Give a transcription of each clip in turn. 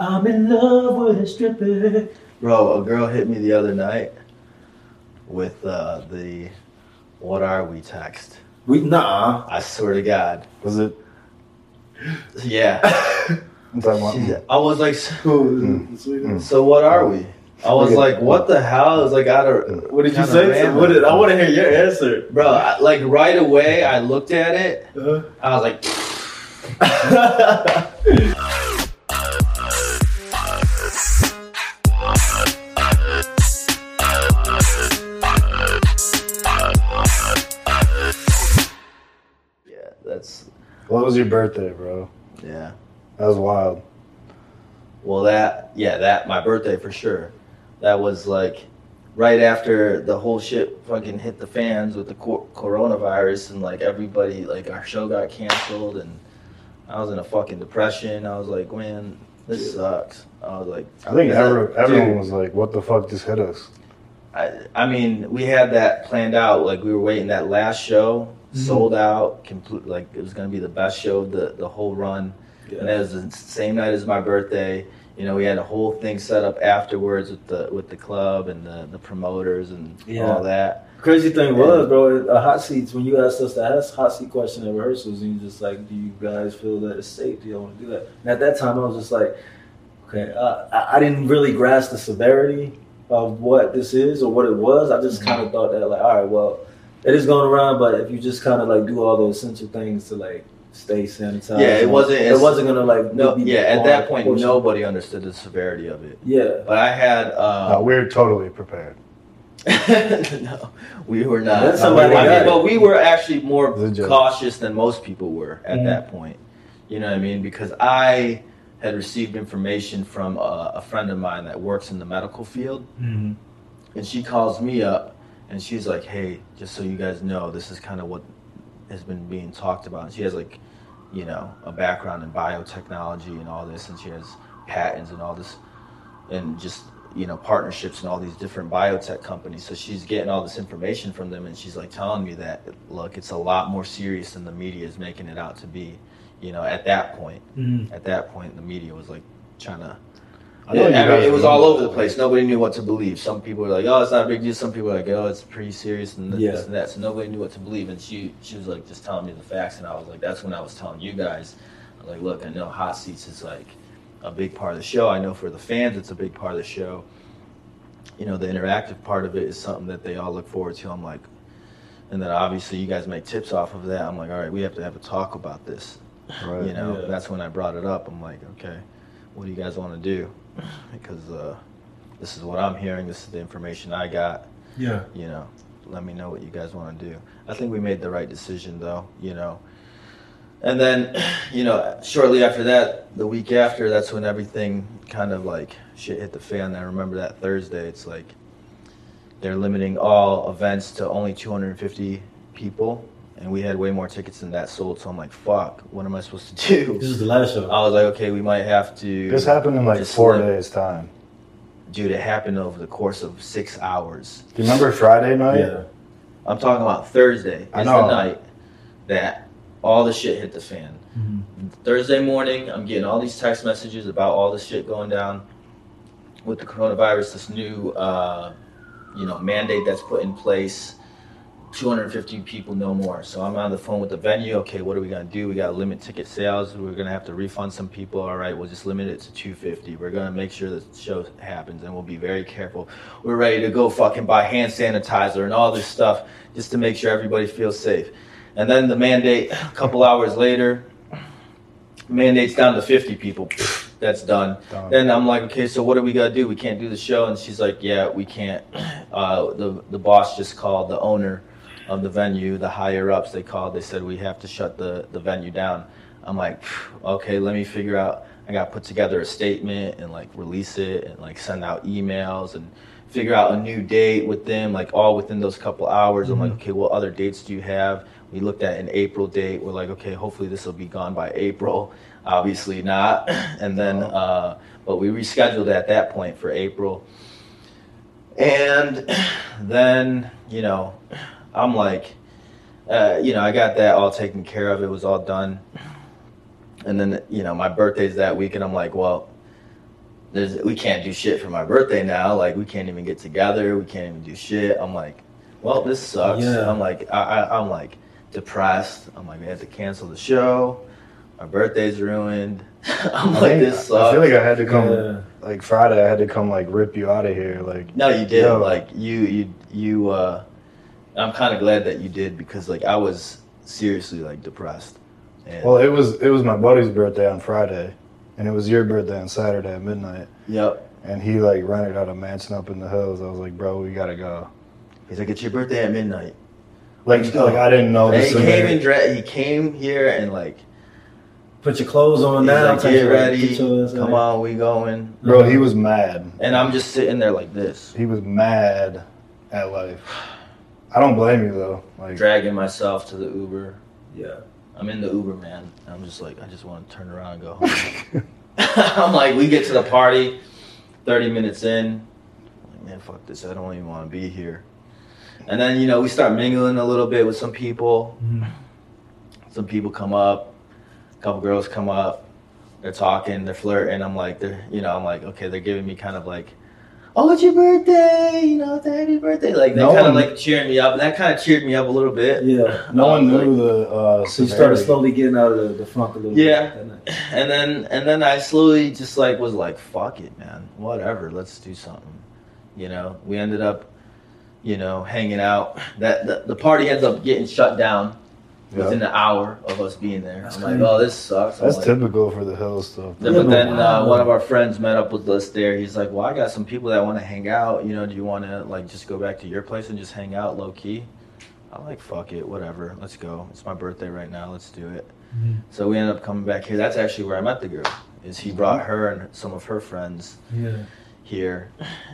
I'm in love with a stripper. Bro, a girl hit me the other night with uh, the "What are we?" text. We nah. I swear to God. Was it? Yeah. I'm talking about. She- I was like, Ooh, so what are we? I was like, what the hell? I was like, I don't. What did you kinda say? random. What did, I want to hear your answer. Bro, I, like right away, I looked at it. Uh-huh. I was like, that's What was your birthday, bro? yeah. That was wild. Well, that yeah, that my birthday for sure. That was like right after the whole shit fucking hit the fans with the cor- coronavirus and like everybody like our show got canceled and I was in a fucking depression. I was like, man, this sucks. I was like, I think is that- every, everyone dude, was like, "What the fuck just hit us?" I, I mean, we had that planned out. Like we were waiting that last show, sold out, complete. Like it was gonna be the best show of the the whole run. And that was the same night as my birthday. You know, we had a whole thing set up afterwards with the with the club and the, the promoters and Yeah. all that. Crazy thing was, bro, uh, hot seats. When you asked us to ask hot seat question at rehearsals, and you just like, "Do you guys feel that it's safe? Do you want to do that?" And at that time, I was just like, "Okay." Uh, I, I didn't really grasp the severity of what this is or what it was. I just kind of thought that, like, all right, well, it is going around, but if you just kind of like do all the essential things to like stay sanitized, Yeah, it wasn't It wasn't gonna like No, yeah. At that point, proportion. nobody understood the severity of it. Yeah. But I had. No, Um, we're totally prepared. no, we were not. Then somebody I got mean, but we were actually more It was a joke. cautious than most people were at Mhm. that point. You know what I mean? Because I had received information from a, a friend of mine that works in the medical field, Mhm. and she calls me up and she's like, "Hey, just so you guys know, this is kind of what has been being talked about." And she has like, you know, a background in biotechnology and all this, and she has patents and all this, and just you know partnerships and all these different biotech companies. So she's getting all this information from them, and she's like telling me that look, it's a lot more serious than the media is making it out to be. You know, at that point, Mhm. at that point, the media was like trying to yeah, you I mean, guys it was all over the place. Nobody knew what to believe. Some people were like, "Oh, it's not a big deal." Some people were like, "Oh, it's pretty serious," and this Yeah. and that. So nobody knew what to believe. And she she was like just telling me the facts, and I was like, "That's when I was telling you guys." I was like, "Look, I know hot seats is like a big part of the show. I know for the fans, it's a big part of the show. You know, the interactive part of it is something that they all look forward to." I'm like, and then obviously you guys make tips off of that. I'm like, "All right, we have to have a talk about this." Right. You know, Yeah. that's when I brought it up. I'm like, okay, what do you guys want to do? Because uh, this is what I'm hearing. This is the information I got. Yeah. You know, let me know what you guys want to do. I think we made the right decision, though. You know, and then, you know, shortly after that, the week after, that's when everything kind of like shit hit the fan. I remember that Thursday. It's like they're limiting all events to only 250 people. And we had way more tickets than that sold, so I'm like, "Fuck! What am I supposed to do?" This is the last show. I was like, okay, we might have to. This happened in like four lim- days time. Dude, it happened over the course of six hours. Do you remember Friday night? yeah. I'm talking about Thursday. I Is know. the night that all the shit hit the fan. Thursday morning, I'm getting all these text messages about all this shit going down with the coronavirus. This new, uh, you know, mandate that's put in place. 250 people, no more. So I'm on the phone with the venue. Okay, what are we gonna do? We gotta limit ticket sales. We're gonna have to refund some people. All right, we'll just limit it to 250. We're gonna make sure the show happens, and we'll be very careful. We're ready to go fucking buy hand sanitizer and all this stuff just to make sure everybody feels safe. And then the mandate, a couple hours later, mandate's down to 50 people. That's done. Done. Then I'm like, okay, so what do we gotta do? We can't do the show. And she's like, yeah, we can't. Uh, the the boss just called the owner of the venue, the higher ups. They called. They said we have to shut the the venue down. I'm like, okay, let me figure out. I got to put together a statement and like release it and like send out emails and figure out a new date with them, like all within those couple hours. I'm like, okay, what other dates do you have? We looked at an April date. We're like, okay, hopefully this will be gone by April. Obviously not. And then, uh, but we rescheduled at that point for April. And then, you know, I'm like, uh, you know, I got that all taken care of. It was all done. And then, you know, my birthday's that week, and I'm like, well, there's, we can't do shit for my birthday now. Like, we can't even get together. We can't even do shit. I'm like, well, this sucks. Yeah. I'm like, I, I, I'm like depressed. I'm like, we have to cancel the show. My birthday's ruined. I'm I like, think- this I feel like I had to come Yeah. like Friday. I had to come like rip you out of here. Like No, you did. Yo. Like you, you, you. uh I'm kind of glad that you did because like I was seriously like depressed. And, Well, it was it was my buddy's birthday on Friday, and it was your birthday on Saturday at midnight. yep. And he like rented out a mansion up in the hills. I was like, bro, we gotta go. He's like, it's your birthday at midnight. Like, Let's like I didn't know this. he came there. and dre- he came here and like, Put your clothes on now. like, get ready, get your come out. on, we going. Bro, he was mad. And I'm just sitting there like this, He was mad at life. I don't blame you though. Like, dragging myself to the Uber. Yeah. I'm in the Uber, man. I'm just like, I just want to turn around and go home. I'm like, we get to the party, 30 minutes in. I'm like, man, fuck this. I don't even want to be here. And then, you know, we start mingling a little bit with some people. Mm-hmm. Some people come up, a couple girls come up. They're talking, they're flirting. I'm like, they're, you know, I'm like, okay, they're giving me kind of like, oh, it's your birthday, you know, it's a happy birthday. Like, they No kind of like cheering me up. And that kind of cheered me up a little bit. Yeah. no one Um, knew the. Uh, So you started slowly getting out of the, the funk a little Yeah. bit. that and then and then I slowly just like was like, fuck it, man. Whatever, let's do something. You know, we ended up, you know, hanging out. That the, the party ends up getting shut down Yeah. within an hour of us being there. That's I'm like, oh, this sucks. I'm That's like- typical for the hill stuff. Then- but but then uh, one of our friends met up with us there. He's like, "Well, I got some people that want to hang out. You know, do you want to like just go back to your place and just hang out low key?" I'm like, "Fuck it, whatever. Let's go. It's my birthday right now. Let's do it." So we ended up coming back here. That's actually where I met the girl. Is he brought her and some of her friends Yeah. here,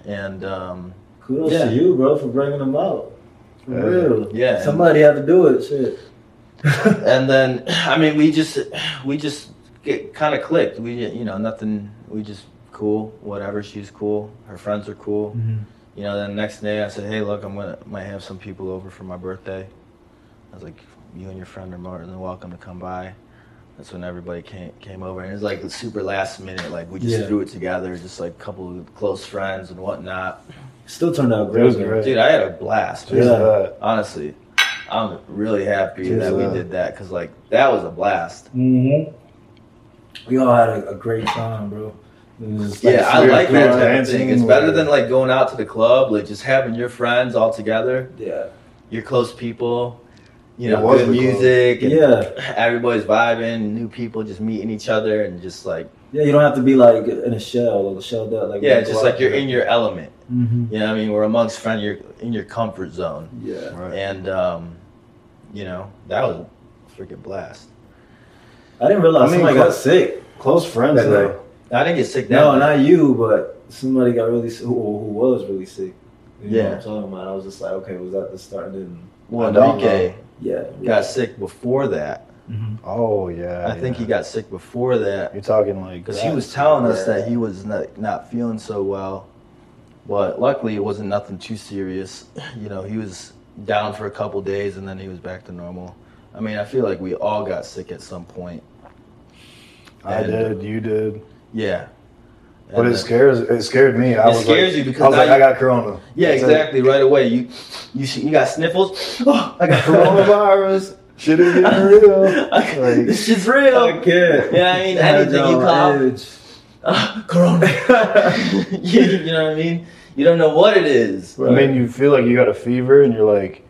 and um, Kudos Yeah. to you, bro, for bringing them out. For Yeah. real. Yeah. Somebody had to do it. Shit. and then I mean we just we just get kind of clicked. We you know nothing. We just cool. Whatever. She's cool. Her friends are cool. Mm-hmm. You know, then the next day I said, "Hey, look, I'm gonna might have some people over for my birthday." I was like, "You and your friend are more than welcome to come by." That's when everybody came came over, and it was like the super last minute. Like we just Yeah. threw it together, just like a couple of close friends and whatnot. Still turned out great. was Dude, I had a blast. Yeah. Honestly, I'm really happy Cheers that we that. did that because like that was a blast. Mm-hmm. We all had a, a great time, bro. It was just Yeah, I like that type of dancing, thing. It's better than like going out to the club, like just having your friends all together, Yeah. your close people, you know, was good music, and Yeah. everybody's vibing, new people just meeting each other, and just like Yeah, you don't have to be like in a shell or shelled up. Like yeah, just like you're in your element. Mm-hmm. You know, what I mean, we're amongst friends, you're in your comfort zone, Yeah. Right. and um, you know that was a freaking blast. I didn't realize I mean, somebody close- got sick. Close friends That though. night. I didn't get sick that No, night. not you, but somebody got really sick, who, who was really sick. You know Yeah. what I'm talking about? I was just like, okay, was that the start? And Well, I Enrique yeah, got sick before that. Mm-hmm. Oh yeah. I think he got sick before that. You're talking like Because he was telling us Yeah. that he was not, not feeling so well. But luckily, it wasn't nothing too serious. You know, he was down for a couple days and then he was back to normal. I mean, I feel like we all got sick at some point. I And- did. You did. Yeah. But it scares. It scared me. I It was scares like, you because I was like, you- I got corona. Yeah, That's it. exactly. Right away, you you you got sniffles. Oh, I got Coronavirus. Shit is real. Like, this shit's real. I can't. Yeah, I mean, anything you edge. ah, corona. you, you know what I mean? You don't know what it is. I mean, you feel like you got a fever, and you're like,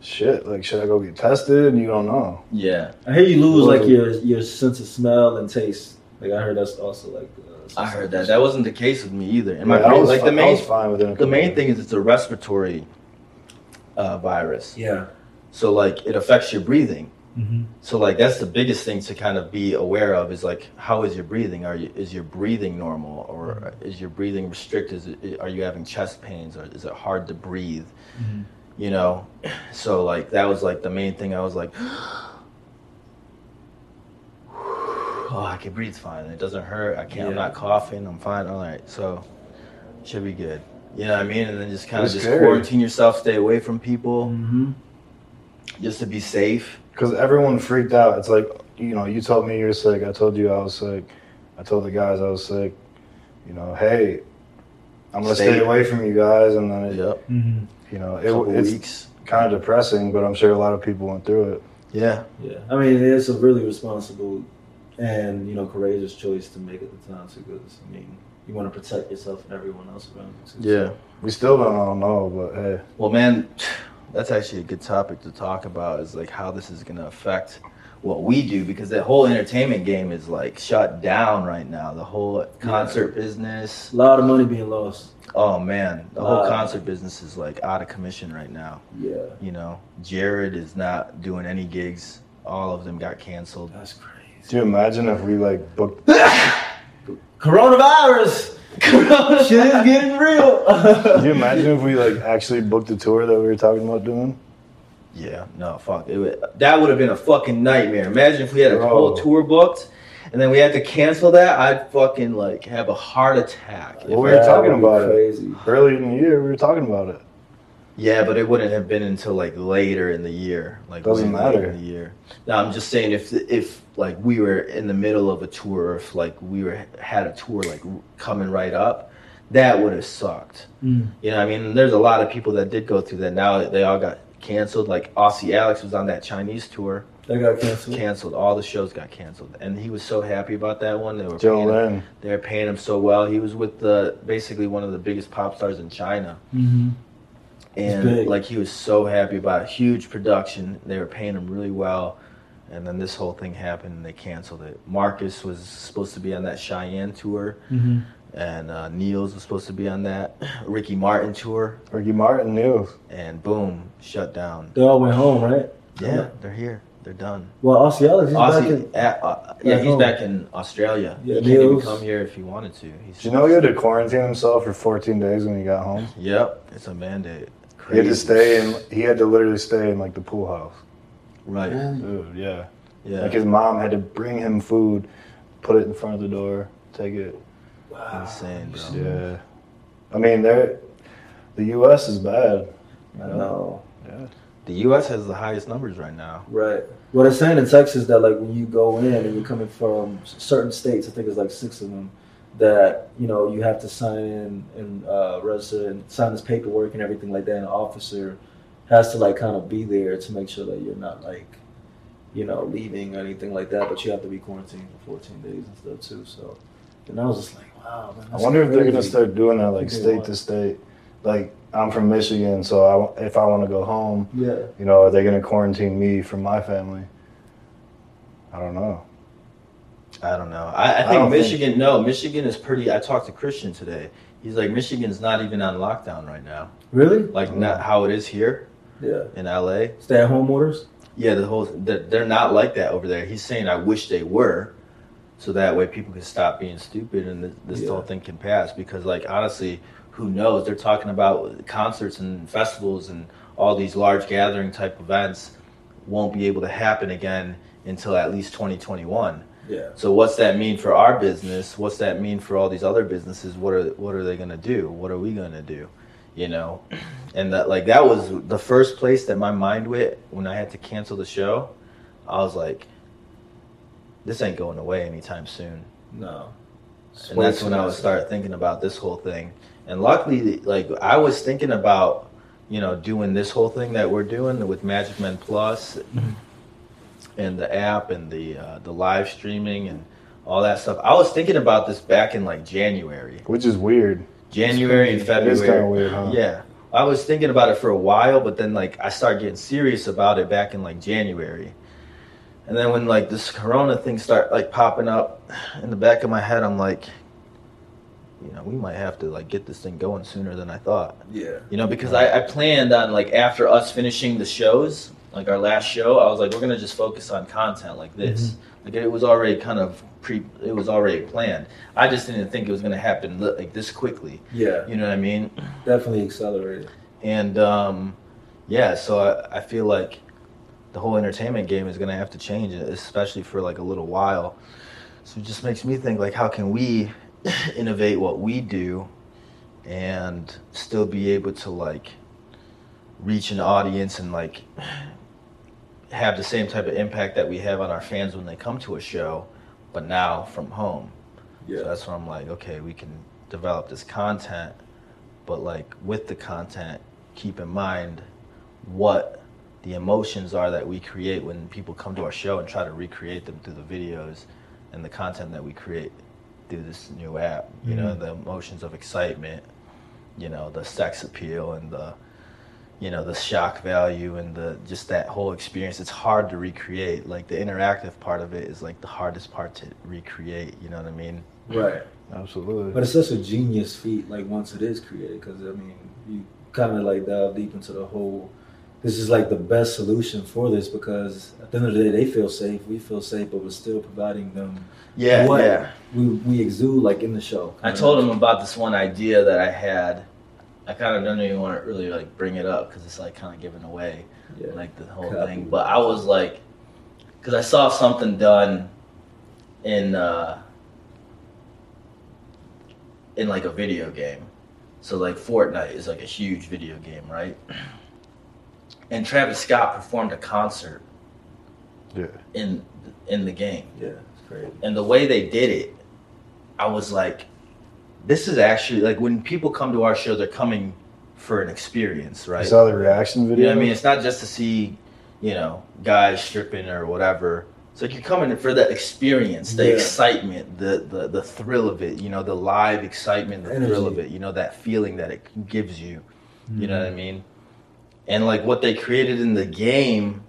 shit. Like, should I go get tested? And you don't know. Yeah. I hear you lose like your your sense of smell and taste. Like I heard that's also like. Uh, I heard that. That wasn't the case with me either. And my Yeah, I brain, was like fi- the I main was fine with the main thing is it's a respiratory uh, virus. Yeah. So like it affects your breathing. Mm-hmm. So like that's the biggest thing to kind of be aware of is like how is your breathing? Are you is your breathing normal or is your breathing restricted? Is it, are you having chest pains or is it hard to breathe? Mm-hmm. You know, so like that was like the main thing. I was like, oh, I can breathe fine. It doesn't hurt. I can't. I'm not coughing. I'm fine. All right, so should be good. You know what I mean? And then just kind of just scary. quarantine yourself, stay away from people, Mm-hmm. just to be safe. Because everyone freaked out. It's like, you know, you told me you were sick. I told you I was sick. I told the guys I was sick. You know, hey, I'm gonna Stay- stay away from you guys, and then it, Yep. Mm-hmm. you know, it, it's weeks. kind of depressing. But I'm sure a lot of people went through it. Yeah. Yeah, I mean, it's a really responsible and you know courageous choice to make at the time too. Because I mean, you want to protect yourself and everyone else around you. Too, Yeah. We still don't know, but hey, Well, man, that's actually a good topic to talk about. Is like how this is going to affect what we do because that whole entertainment game is like shut down right now. The whole concert business. A lot of money being lost. Oh man, the whole uh, concert business is like out of commission right now. Yeah, You know, Jared is not doing any gigs. All of them got canceled. that's crazy. do you imagine if we like booked? Coronavirus. Shit is getting real. Do you imagine if we like actually booked the tour that we were talking about doing? Yeah, no, fuck. It would, that would have been a fucking nightmare. Imagine if we had a Bro. whole tour booked and then we had to cancel that. I'd fucking like have a heart attack. If Well, we were talking would be about it crazy. earlier in the year. We were talking about it. Yeah, but it wouldn't have been until like later in the year. Like Doesn't later matter. in the year. No, I'm just saying if if like we were in the middle of a tour, or if like we were had a tour like coming right up, that would have sucked. Mm. You know, I mean, there's a lot of people that did go through that. Now they all got canceled. Like Aussie Alex was on that Chinese tour. They got canceled. canceled. All the shows got canceled, and he was so happy about that one. They were Joe paying him, Lynn. they were paying him so well. He was with the basically one of the biggest pop stars in China, Mm-hmm. And like he was so happy about it. huge production. They were paying him really well, and then this whole thing happened, and they canceled it. Marcus was supposed to be on that Cheyenne tour, Mm-hmm. and uh, Niels was supposed to be on that Ricky Martin tour, Ricky Martin knew. and boom, shut down. They all went home, right? Yeah, they're here. They're done. Well, Aussie Alex, he's back in. at, uh, yeah, back he's home. back in Australia. Yeah, he can't even come here if he wanted to. He's, Did you know he had to quarantine himself for 14 days when he got home? Yep, it's a mandate. He had to stay in. He had to literally stay in like the pool house. Right. Dude, yeah. Yeah. Like his mom had to bring him food, put it in front of the door, take it. Insane, bro. Yeah. I mean, they're the U.S. is bad. I know. Yeah. The U.S. has the highest numbers right now. Right. What I'm saying in Texas that like when you go in and you're coming from certain states, I think it's like six of them, that you know you have to sign in and uh, register and sign this paperwork and everything like that. And an officer has to like kind of be there to make sure that you're not like, you know, leaving or anything like that. But you have to be quarantined for 14 days and stuff too. So, and I was just like, wow. Man, I wonder if they're gonna start doing that like state to state. Like I'm from Michigan, so I if I want to go home, Yeah. you know, are they gonna quarantine me from my family? I don't know. I don't know. I, I I think think- Michigan. No, Michigan is pretty. I talked to Christian today. He's like Michigan's not even on lockdown right now. Really? Like not oh. how it is here Yeah. in L.A. Stay at home orders. Yeah, the whole they're, they're not like that over there. He's saying I wish they were, so that way people can stop being stupid and this, this Yeah. whole thing can pass. Because like honestly, who knows? They're talking about concerts and festivals and all these large gathering type events won't be able to happen again until at least 2021. Yeah. So what's that mean for our business? What's that mean for all these other businesses? What are what are they gonna do? What are we gonna do? You know, and that like that was the first place that my mind went when I had to cancel the show. I was like, this ain't going away anytime soon. No. It's And that's when I would start thinking about this whole thing. And luckily, like I was thinking about, you know, doing this whole thing that we're doing with Magic Men Plus and the app and the uh, the live streaming and all that stuff. I was thinking about this back in like January, Which is weird. January and February. It is February. kinda weird, huh? Yeah, I was thinking about it for a while, but then like I started getting serious about it back in like January. And then when like this Corona thing start like popping up in the back of my head, I'm like, you know, we might have to like get this thing going sooner than I thought. Yeah. You know, because I, I planned on like after us finishing the shows, like our last show, I was like, we're gonna just focus on content like this. Like it was already kind of pre, it was already planned. I just didn't think it was gonna happen li- like this quickly. Yeah, You know what I mean? definitely accelerated. And um, yeah, so I, I feel like the whole entertainment game is gonna have to change, especially for like a little while. So it just makes me think like, how can we innovate what we do and still be able to like reach an audience and like have the same type of impact that we have on our fans when they come to a show, but now from home. Yeah, So that's where I'm like, okay, we can develop this content, but like with the content, keep in mind what the emotions are that we create when people come to our show and try to recreate them through the videos and the content that we create through this new app. You know, Mhm. the emotions of excitement, you know, the sex appeal and the you know the shock value and the just that whole experience it's hard to recreate like the interactive part of it is like the hardest part to recreate you know what i mean right. Absolutely. But it's such a genius feat, like once it is created, because I mean, you kind of like dive deep into the whole. This is like the best solution for this because at the end of the day, they feel safe, we feel safe, but we're still providing them yeah what yeah we we exude like in the show. I told him about this one idea that I had. I kind of don't even want to really like bring it up because it's like kind of giving away yeah. like the whole Copy. thing. But I was like, because I saw something done in uh, in like a video game. So like Fortnite is like a huge video game, right? And Travis Scott performed a concert yeah. in in the game. yeah, it's great. and the way they did it, I was like, this is actually like when people come to our show, they're coming for an experience, You right? saw the reaction You video? know I mean? It's not just to see, you know, guys stripping or whatever. It's like you're coming for the experience, the Yeah. excitement, the, the the thrill of it, you know, the live excitement, the Energy. thrill of it, you know, that feeling that it gives you. You know what I Mm-hmm. mean? And like what they created in the game,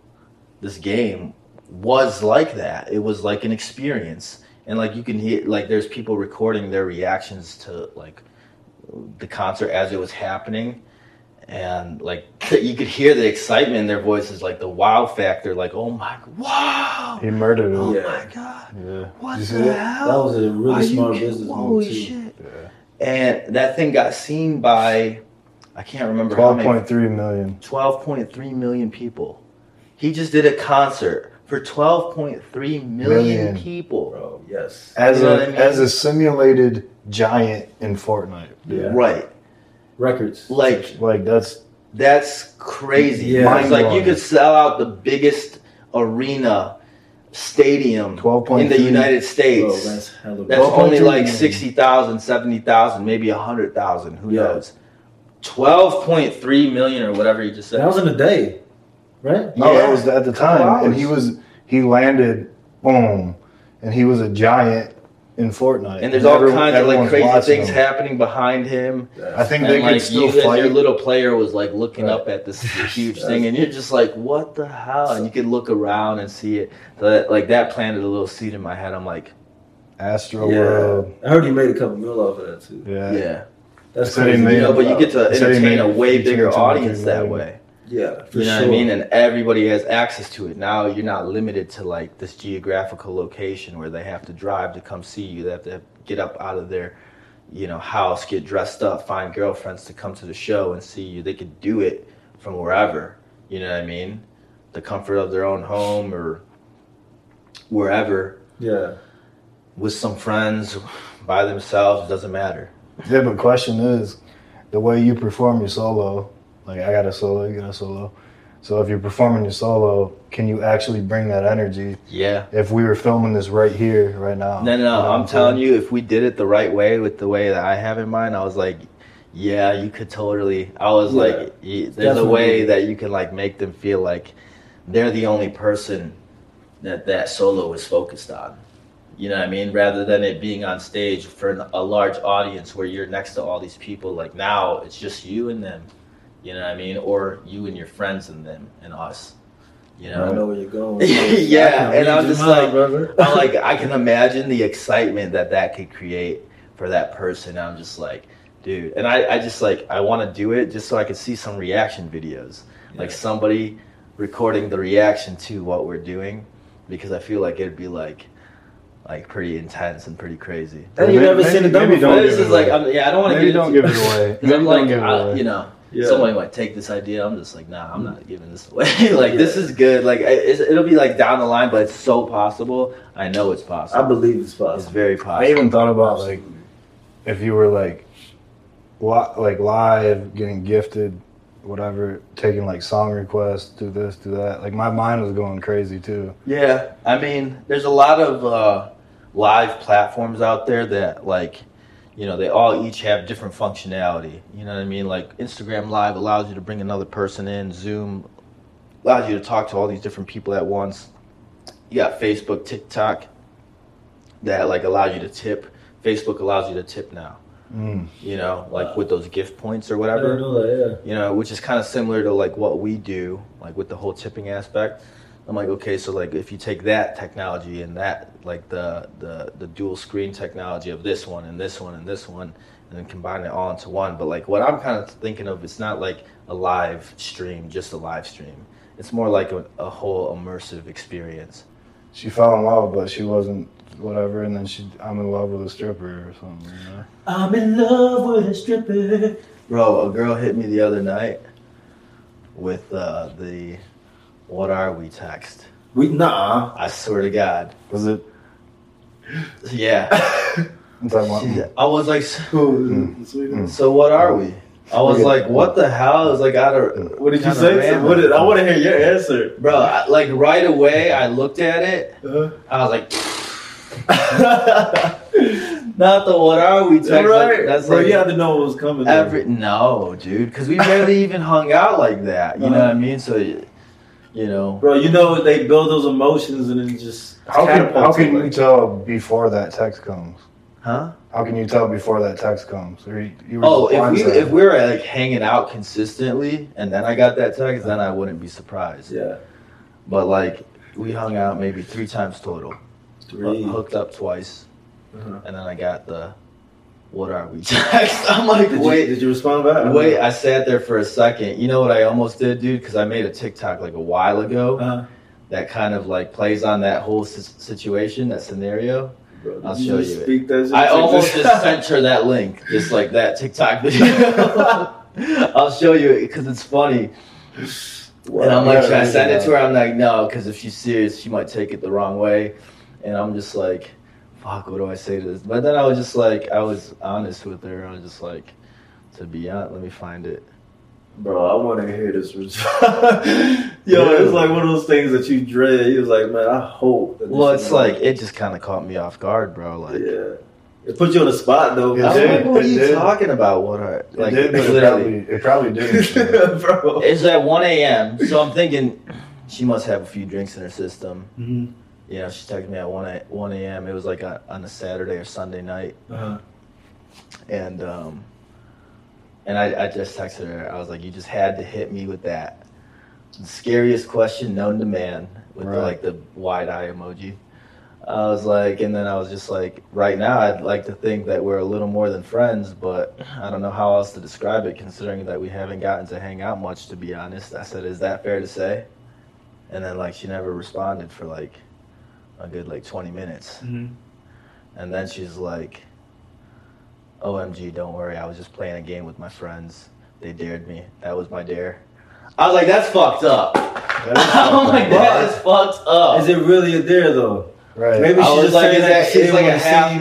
this game was like that. It was like an experience. And like you can hear like there's people recording their reactions to like the concert as it was happening. And like you could hear the excitement in their voices, like the wow factor, like, oh my wow. He murdered Oh. Yeah. my god. Yeah. What the see hell? That was a really Are smart business move Holy too. shit. Yeah. And that thing got seen by I can't remember how Twelve many point three million. 12.3 million people. He just did a concert for 12.3 million, Million. people. Bro, yes. As You know a mean? as a simulated giant in Fortnite. Yeah. Right. Records. Like Like that's that's crazy. Yeah. It's like you could sell out the biggest arena stadium 12.3 in the United Bro, States. that's hella That's only like million. 60,000, 70,000, maybe 100,000. Who Yeah. knows? 12.3 million or whatever you just said. That was in a day, right? no, Yeah. that was at the time, and he was he landed, boom, and he was a giant in Fortnite. and there's all Everyone- kinds of like crazy things him. happening behind him. I think And they like could still you fight. your little player was like looking Right. up at this huge thing, and you're just like, "What the hell?" And you could look around and see it. So that, like that planted a little seed in my head. I'm like, Astro yeah. World. I heard he made a couple mil off of that too. Yeah. yeah, That's Said he crazy. made you know. But you get to Said he entertain a way bigger audience that way. Yeah, for You know sure. what I mean? And everybody has access to it. Now you're not limited to like this geographical location where they have to drive to come see you. They have to get up out of their, you know, house, get dressed up, find girlfriends to come to the show and see you. They could do it from wherever. You know what I mean? The comfort of their own home or wherever Yeah. with some friends by themselves. Doesn't matter. Yeah, but question is, the way you perform your solo, like I got a solo, you got a solo. So if you're performing your solo, can you actually bring that energy? Yeah. If we were filming this right here, right now. No, no, no. I'm telling you, if we did it the right way with the way that I have in mind, I was like, yeah, you could totally. I was Yeah, like, there's a way that you can like make them feel like they're the only person that that solo is focused on. You know what I mean? Rather than it being on stage for a large audience where you're next to all these people, like now it's just you and them. You know what I mean? Or you and your friends and them and us. You know? I know where you're going. Yeah, and I'm just mind, like- brother. I like I can imagine the excitement that that could create for that person. I'm just like, dude, and I, I just like I want to do it just so I can see some reaction videos, like somebody recording the reaction to what we're doing because I feel like it'd be like like pretty intense and pretty crazy. And you never seen it done maybe before. don't This give is it like away. I'm, yeah, I don't want to Maybe give don't it give it away. because I'm like don't give it I- away. you know. Yeah. Somebody might take this idea. I'm just like, nah, I'm not giving this away. like, this is good. Like, it, it'll be like down the line, but it's so possible. I know it's possible. I believe it's possible. It's very possible. I even thought about like if you were like li- like live getting gifted whatever taking like song requests do this do that like my mind was going crazy too Yeah, I mean, there's a lot of uh, live platforms out there that like, you know, they all each have different functionality. You know what I mean? Like Instagram Live allows you to bring another person in. Zoom allows you to talk to all these different people at once. You got Facebook, TikTok that like allows you to tip. Facebook allows you to tip now. mm. You know, like with those gift points or whatever didn't know that, you know, which is kind of similar to like what we do, like with the whole tipping aspect. I'm like, okay, so like if you take that technology and that like the the the dual screen technology of this one and this one and this one, and then combine it all into one. But like what I'm kind of thinking of, it's not like a live stream, just a live stream. It's more like a, a whole immersive experience. she fell in love but she wasn't whatever and then she i'm in love with a stripper or something you know. I'm in love with a stripper. Bro, a girl hit me the other night with uh, the "What are we?" text. We nah. I swear to God. was it Yeah. I'm talking about, She- I was like, so, What so what are we? I was like, what the hell? Is was like, I don't. What did you say? random. What did, I want to hear your answer. Bro, I, like right away, I looked at it. Uh, I was like, not the what are we text. like, that's Bro, like you had to know what was coming. though. every no, dude, because we barely even hung out like that. You know what I mean? So, you know, Bro, you know they build those emotions and then just how can, how can you, you like- tell before that text comes huh? how can you tell before that text comes or you, you Oh, if we blindsided? if we were like hanging out consistently, and then I got that text, then I wouldn't be surprised. Yeah, But like we hung out maybe three times total. three. Hoo- Hooked up twice, Uh-huh. and then I got the "What are we?" text. I'm like, Did wait, you, did you respond back? wait. I sat there for a second. You know what I almost did, dude? Because I made a TikTok like a while ago Uh, that kind of like plays on that whole si- situation, that scenario. bro, I'll show you it. That? I almost this- just sent her that link, just like that TikTok video. I'll show you it because it's funny. And I'm like, should I send it to her? I'm like, no, because if she's serious, she might take it the wrong way. And I'm just like, fuck, what do I say to this? But then I was just like, I was honest with her. I was just like, to be honest, let me find it. Bro, I want to hear this response. Yo, it's like one of those things that you dread. He was like, man, I hope. That Well, it's not- like, it just kind of caught me off guard, bro. Like, yeah. It put you on the spot though. It I was did, like, what are it you did. talking about? What are, like, it did, but it probably, it probably didn't. bro. It's at 1 a.m., so I'm thinking she must have a few drinks in her system. Mhm. You know, she texted me at 1 a, 1 a.m. It was like a, on a Saturday or Sunday night. Uh-huh. And um, and I, I just texted her. I was like, you just had to hit me with that. The scariest question known to man with the, like the wide eye emoji. I was like, and then I was just like, right now, I'd like to think that we're a little more than friends, but I don't know how else to describe it, considering that we haven't gotten to hang out much, to be honest. I said, is that fair to say? And then like she never responded for like a good like 20 minutes. Mhm. And then she's like, OMG, don't worry. I was just playing a game with my friends. They dared me. That was my dare. I was like, that's fucked up. That is I'm like, fucked up. that is fucked up. Is it really a dare though? right. Maybe she's just like, saying is that that, she it's didn't like a wanna half seem?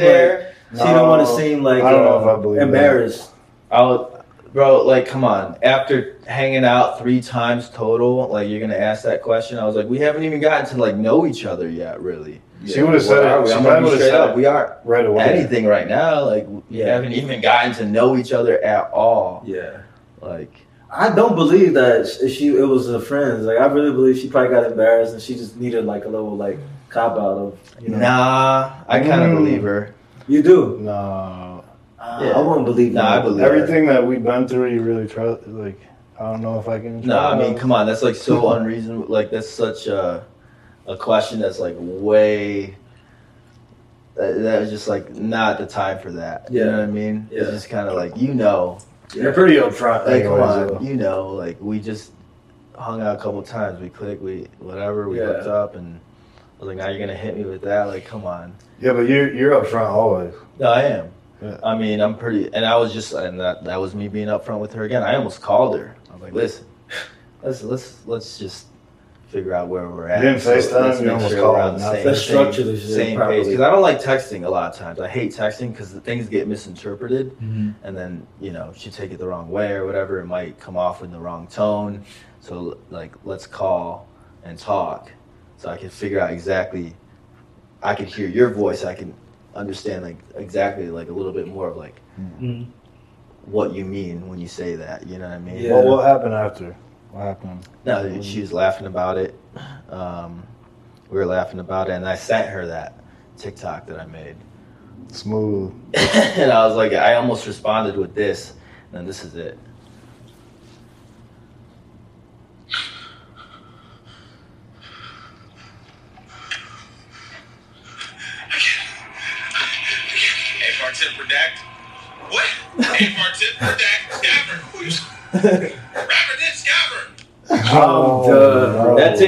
She don't want to seem like I don't know uh, if I believe that. embarrassed. I was, bro, like, come on. After hanging out three times total, like, you're gonna ask that question. I was like, we haven't even gotten to like know each other yet, really. She would have said are it. we? She I'm gonna be straight up. We aren't right away. anything right now. Like, we Yeah. haven't even gotten to know each other at all. Yeah. Like, I don't believe that she it was her friends. Like I really believe she probably got embarrassed and she just needed like a little like cop out of you know. nah, I kind of Mm. believe her. You do. No. Yeah. I wouldn't believe Nah, that. I believe Everything that we've been through, you really trust. Like, I don't know if I can. No, I trust. mean, come on, that's like so unreasonable. Like that's such a a question that's like way. That, that was just like not the time for that. Yeah. You know what I mean? Yeah. It's just kind of like you know, You're pretty upfront. like come anyways, on, though. you know, like we just hung out a couple times. We clicked, we whatever, we Yeah. hooked up, and I was like, now you're gonna hit me with that? Like, come on. Yeah, but you're you're up front always. No, I am. Yeah. I mean, I'm pretty, and I was just, and that that was me being upfront with her again. I almost called her. I was like, listen, let's let's let's just figure out where we're at. You didn't FaceTime, let's you make almost we're called, on the not same, Let's same, structure this shit same page because I don't like texting a lot of times. I hate texting because the things get misinterpreted, Mm-hmm. and then you know she take it the wrong way or whatever. It might come off in the wrong tone. So like, let's call and talk, so I can figure out exactly. I can hear your voice. I can understand like exactly like a little bit more of like Mhm. what you mean when you say that. You know what I mean? Yeah. Well, what happened after? What happened? No, she was laughing about it. Um, we were laughing about it, and I sent her that TikTok that I made. Smooth. and I was like, I almost responded with this, and this is it.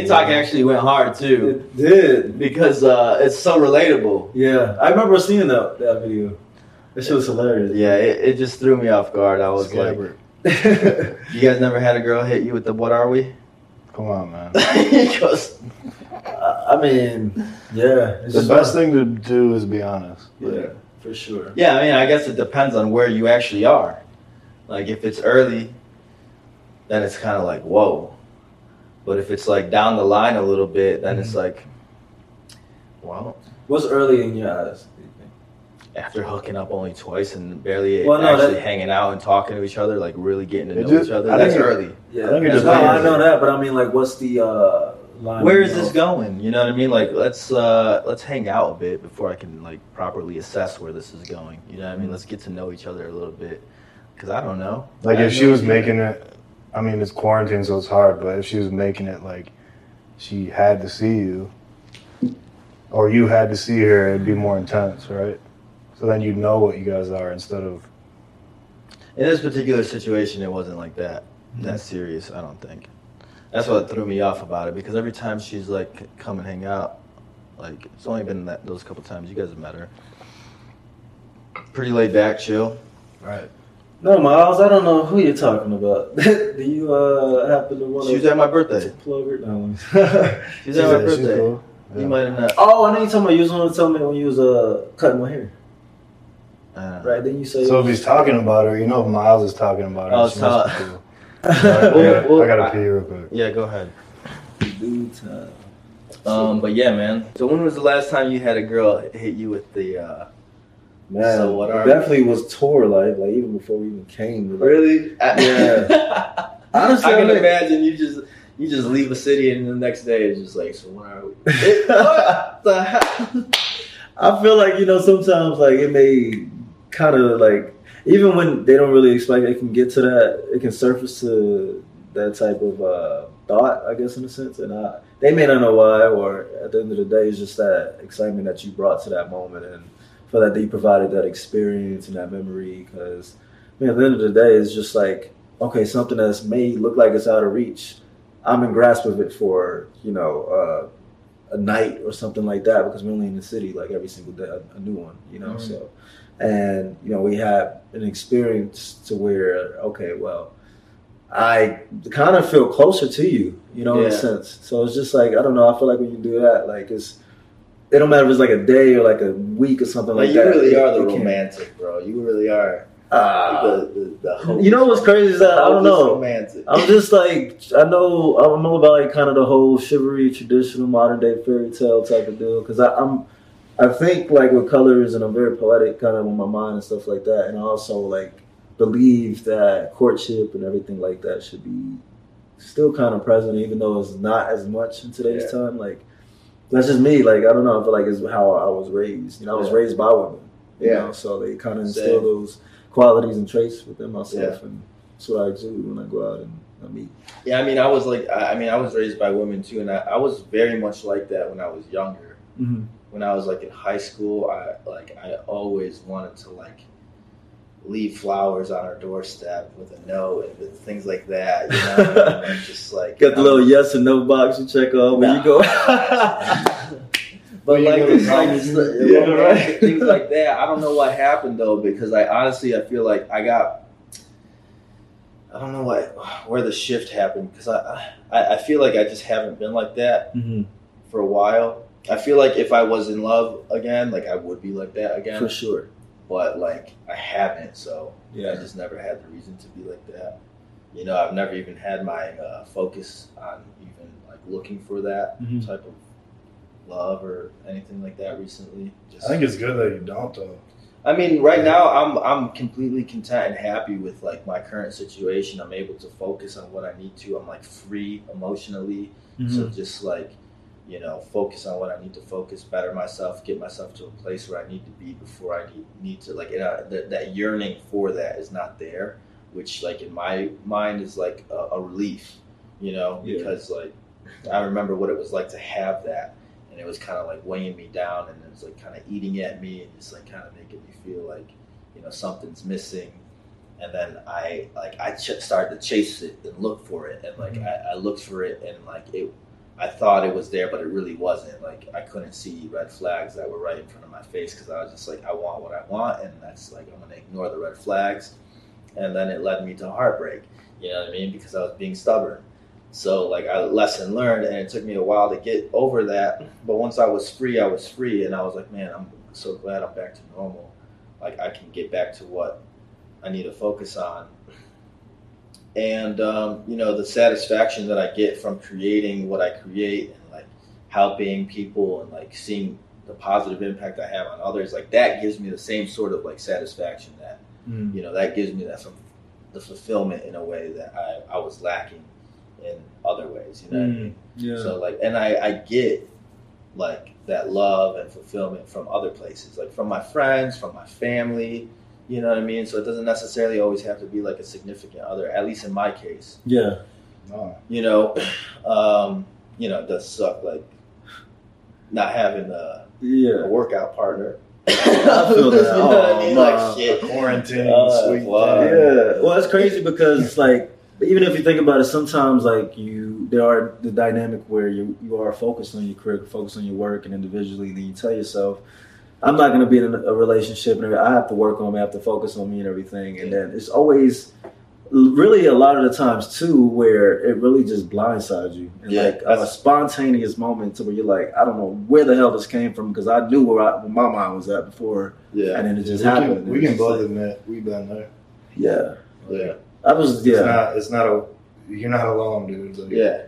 TikTok actually went hard too It did. because uh, it's so relatable. Yeah, I remember seeing that that video. That shit was hilarious. Yeah, it, it just threw me off guard. I was Scabbard. like, "You guys never had a girl hit you with the what are we?" Come on, man. he goes, I mean, yeah, it's The just best thing to do is be honest. Yeah, for sure. Yeah, I mean, I guess it depends on where you actually are. Like, if it's early, then it's kind of like, whoa. But if it's like down the line a little bit, then it's like, well, What's early in your eyes? you after hooking up only twice and barely Well, no, actually that- hanging out and talking to each other, like really getting to know just- each other, I that's think it- early. Yeah, I think it no. I know that, but I mean, like, what's the uh, line? Where is you know? this going? You know what I mean? Like, let's uh, let's hang out a bit before I can like properly assess where this is going. You know what I mean? Let's get to know each other a little bit, because I don't know. Like I if she was idea. making it, I mean it's quarantine, so it's hard. But if she was making it like she had to see you, or you had to see her, it'd be more intense, right? So then you know what you guys are instead of In this particular situation, it wasn't like that. Mm-hmm. That serious, I don't think. That's what threw me off about it because every time she's like, come and hang out, like it's only been that those couple times you guys have met her. Pretty laid back, chill. right. No, Miles, I don't know who you're talking about. Do you uh, happen to want She was at my birthday. to plug her? No. She was at my Yeah, birthday. cool. You might have not. oh, I know you talking about. You was going to tell me when you was uh, cutting my hair, Uh, right? Then you say. So if he's talking about her, you know if Miles is talking about her. Oh, she must so- be cool. Well, I, gotta, well, I gotta I- pee real quick. Yeah, go ahead. Due time. Um, but yeah, man. So when was the last time you had a girl hit you with the? uh Man, So what are- definitely was tour life, like even before we even came. Like, Really? Yeah. Honestly, I can mean- imagine you just you just leave a city and the next day it's just like, so where are we? what the hell? I feel like you know sometimes like it may kind of like even when they don't really expect it can get to that it can surface to that type of uh, thought I guess in a sense and I, they may not know why or at the end of the day it's just that excitement that you brought to that moment and for that they provided that experience and that memory because I mean, at the end of the day it's just like okay something that's may look like it's out of reach I'm in grasp of it for you know uh, a night or something like that because we're only in the city like every single day a, a new one you know Mhm. so and you know we have an experience to where okay well i kind of feel closer to you you know in a sense. So it's just like i don't know i feel like when you do that like it's it don't matter if it's like a day or like a week or something Like like, you that really are the romantic, bro. You really are Ah. the, the, the you know what's crazy is that i don't know Romantic. I'm just like I know I'm all about like kind of the whole chivalry, traditional modern day fairy tale type of deal because I'm I think like with colors and I'm very poetic kind of with my mind and stuff like that, and I also like believe that courtship and everything like that should be still kind of present, even though it's not as much in today's Yeah. time. Like that's just me. Like I don't know. I feel like it's how I was raised. You know, I was Yeah. raised by women. You Yeah. know, so they kind of instill those qualities and traits within myself, Yeah. and that's what I exude when I go out and I meet. Yeah, I mean, I was like, I I mean, I was raised by women too, and I, I was very much like that when I was younger. Mm-hmm. When I was like in high school, I like I always wanted to like leave flowers on our doorstep with a note and with things like that. You know, and just like Got the little yes and no box you check off when Nah. you go. But like, go to it's like college. yeah, Yeah, right. things like that. I don't know what happened though, because I honestly I feel like I got. I don't know what where the shift happened because I, I I feel like I just haven't been like that Mhm. for a while. I feel like if I was in love again, like I would be like that again. For sure. But like I haven't, so yeah. I just never had the reason to be like that. You know, I've never even had my uh, focus on even like looking for that Mhm. type of love or anything like that recently. Just, I think it's good that you don't though. I mean, right now I'm I'm completely content and happy with like my current situation. I'm able to focus on what I need to. I'm like free emotionally, so Mhm. just like you know, focus on what I need to focus, better myself, get myself to a place where I need to be before I need, need to like you know, that that yearning for that is not there, which like in my mind is like a, a relief, you know, Yeah. because like I remember what it was like to have that, and it was kind of like weighing me down, and it was like kind of eating at me, and just like kind of making me feel like you know something's missing. And then I like I ch- started to chase it and look for it, and like Mhm. I, I looked for it, and like it I thought it was there, but it really wasn't. Like I couldn't see red flags that were right in front of my face because I was just like, I want what I want, and that's like I'm gonna ignore the red flags. And then it led me to heartbreak. You know what I mean? Because I was being stubborn. So like I lesson learned, and it took me a while to get over that. But once I was free, I was free, and I was like, man, I'm so glad I'm back to normal. Like I can get back to what I need to focus on and um, you know the satisfaction that I get from creating what I create and like helping people and like seeing the positive impact I have on others, like that gives me the same sort of like satisfaction that Mhm. you know that gives me that some the fulfillment in a way that I, I was lacking in other ways. You know what I mean? Yeah. So like, and I, I get like that love and fulfillment from other places, like from my friends, from my family. You know what I mean? So it doesn't necessarily always have to be like a significant other. At least in my case, yeah. No. you know, um, you know, it does suck like not having a, Yeah. a workout partner. I feel that. you know what I mean? Oh, like shit. Quarantine, Uh, sweet wow. Yeah. Well, it's crazy because like even if you think about it, sometimes like you there are the dynamic where you you are focused on your career, focused on your work, and individually, then you tell yourself. I'm not going to be in a, a relationship, and I have to work on me. I have to focus on me and everything. And then it's always, really, a lot of the times too, where it really just blindsides you, and Yeah, like a spontaneous moment to where you're like, I don't know where the hell this came from because I knew where, I, where my mind was at before, Yeah. and then it just we happened. can, we can just both like- admit we've been there. yeah. Yeah. I was It's yeah. not. It's not a. You're not alone, dude. Like, Yeah.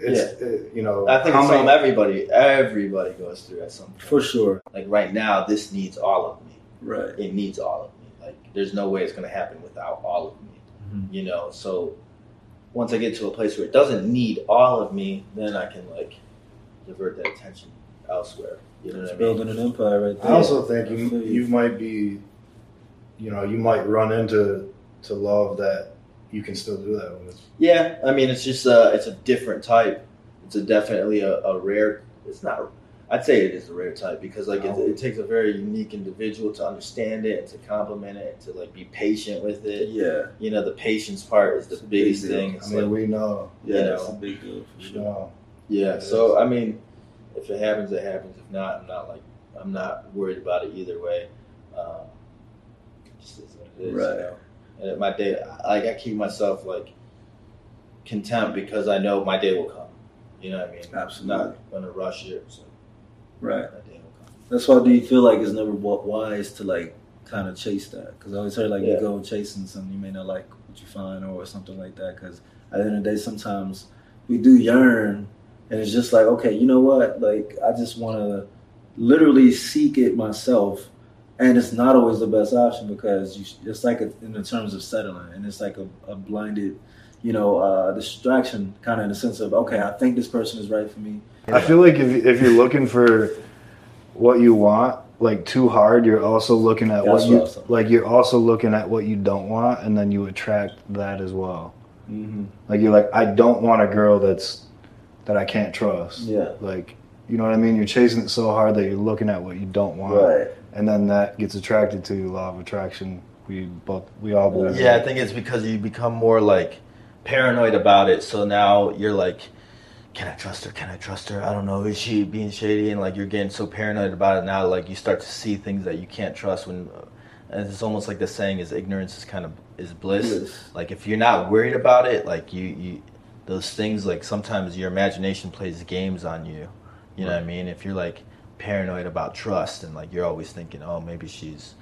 It's it, you know. I think how it's many- something everybody everybody goes through at some point. For sure. Like right now, this needs all of me. Right. It needs all of me. Like there's no way it's gonna happen without all of me. Mhm. You know, so once I get to a place where it doesn't need all of me, then I can like divert that attention elsewhere. You know what I mean? Building an empire right there. I also think you I feel you. you might be, you know, you might run into to love that you can still do that with. Yeah, I mean it's just uh it's a different type. It's a definitely a, a rare. It's not. I'd say it is a rare type because like it, Oh. it takes a very unique individual to understand it and to compliment it and to like be patient with it. Yeah. You know, the patience part is the It's a big biggest deal. thing. I mean, like, we know. you Yeah, know, it's a big deal for sure. know. yeah. It So is. I mean, if it happens, it happens. If not, I'm not like I'm not worried about it either way. Um, just is what it is, Right. You know? And my day, like I keep myself like content because I know my day will come. You know what I mean? Absolutely. I'm not gonna rush it. So Right. my day will come. That's why do you feel like it's never wise to like kind of chase that? Because I always heard like Yeah. you go chasing something you may not like what you find or something like that. Because at the end of the day, sometimes we do yearn, and it's just like okay, you know what? Like I just want to literally seek it myself. And it's not always the best option because you, it's like a, in the terms of settling, and it's like a, a blinded, you know, uh, distraction, kind of in the sense of okay, I think this person is right for me. I feel like if if you're looking for what you want like too hard, you're also looking at what you what I was talking like. You're also looking at what you don't want, and then you attract that as well. Mm-hmm. Like you're like, I don't want a girl that's that I can't trust. Yeah. Like, you know what I mean? You're chasing it so hard that you're looking at what you don't want, Right. And then that gets attracted to you. Law of attraction we both we all believe. Yeah, I think it's because you become more like paranoid about it. So now you're like, can I trust her? Can I trust her? I don't know. Is she being shady? And like you're getting so paranoid about it now, like you start to see things that you can't trust. When and it's almost like the saying is ignorance is kind of is bliss. Bliss. Like if you're not worried about it, like you you those things like sometimes your imagination plays games on you. You know what I mean? If you're like paranoid about trust and like you're always thinking, oh maybe she's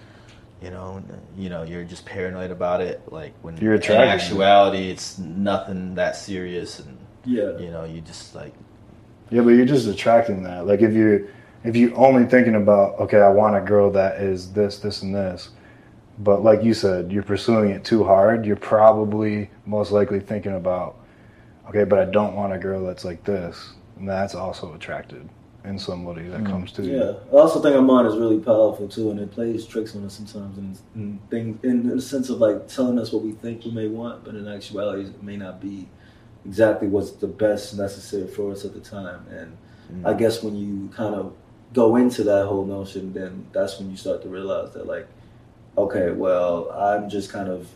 you know, you know, you're just paranoid about it. Like when You're in attracted. actuality, it's nothing that serious, and Yeah. you know, you just like Yeah, but you're just attracting that. Like if you if you only thinking about okay, I want a girl that is this, this, and this, but like you said, you're pursuing it too hard. You're probably most likely thinking about okay, but I don't want a girl that's like this, and that's also attracted in somebody that mm. comes to you. Yeah, I also think our mind is really powerful too, and it plays tricks on us sometimes, and, and things in the sense of like telling us what we think we may want, but in actuality, it may not be exactly what's the best necessary for us at the time. And mm. I guess when you kind of go into that whole notion, then that's when you start to realize that like, okay, well, I'm just kind of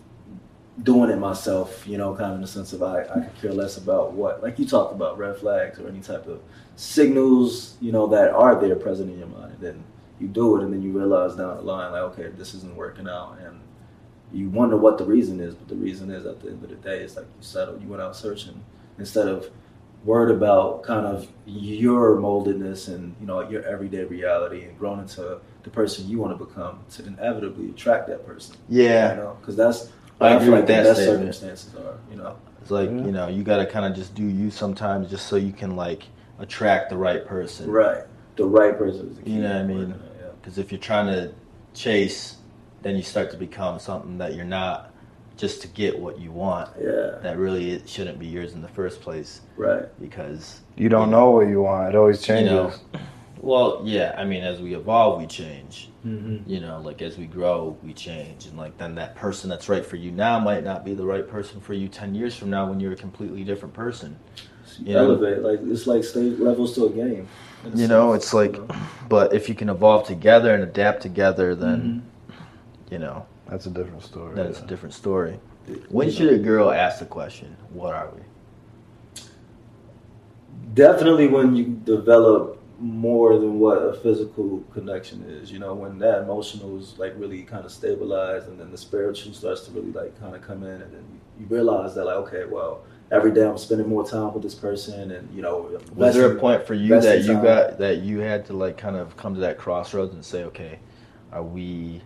doing it myself, you know, kind of in the sense of I, I could care less about what, like you talked about red flags or any type of signals, you know, that are there present in your mind. And then you do it and then you realize down the line, like, okay, this isn't working out. And you wonder what the reason is, but the reason is at the end of the day, it's like you settled, you went out searching instead of worried about kind of your moldedness and, you know, your everyday reality and growing into the person you want to become to inevitably attract that person. yeah, You know, because that's I I, agree like with the that best statement. circumstances are. You know, it's like Yeah. you know, you got to kind of just do you sometimes, just so you can like attract the right person. right? The right person is the key. You know what I mean? Yeah. Because if you're trying to chase, then you start to become something that you're not, just to get what you want. Yeah. That really it shouldn't be yours in the first place. Right. Because You don't know what you want. It always you changes. know, well, yeah. I mean, as we evolve, we change. Mm-hmm. you know like as we grow we change and like then that person that's right for you now might not be the right person for you 10 years from now when you're a completely different person You know? Elevate like it's like stage levels to a game. in a you know sense, it's like you know? but if you can evolve together and adapt together then Mm-hmm. you know That's a different story. That's it's a different story when should a girl ask the question what are we definitely when you develop more than what a physical connection is you know when that emotional is like really kind of stabilized and then the spiritual starts to really like kind of come in and then you realize that like okay well every day i'm spending more time with this person and you know was there a point for you that you time. got that you had to like kind of come to that crossroads and say okay are we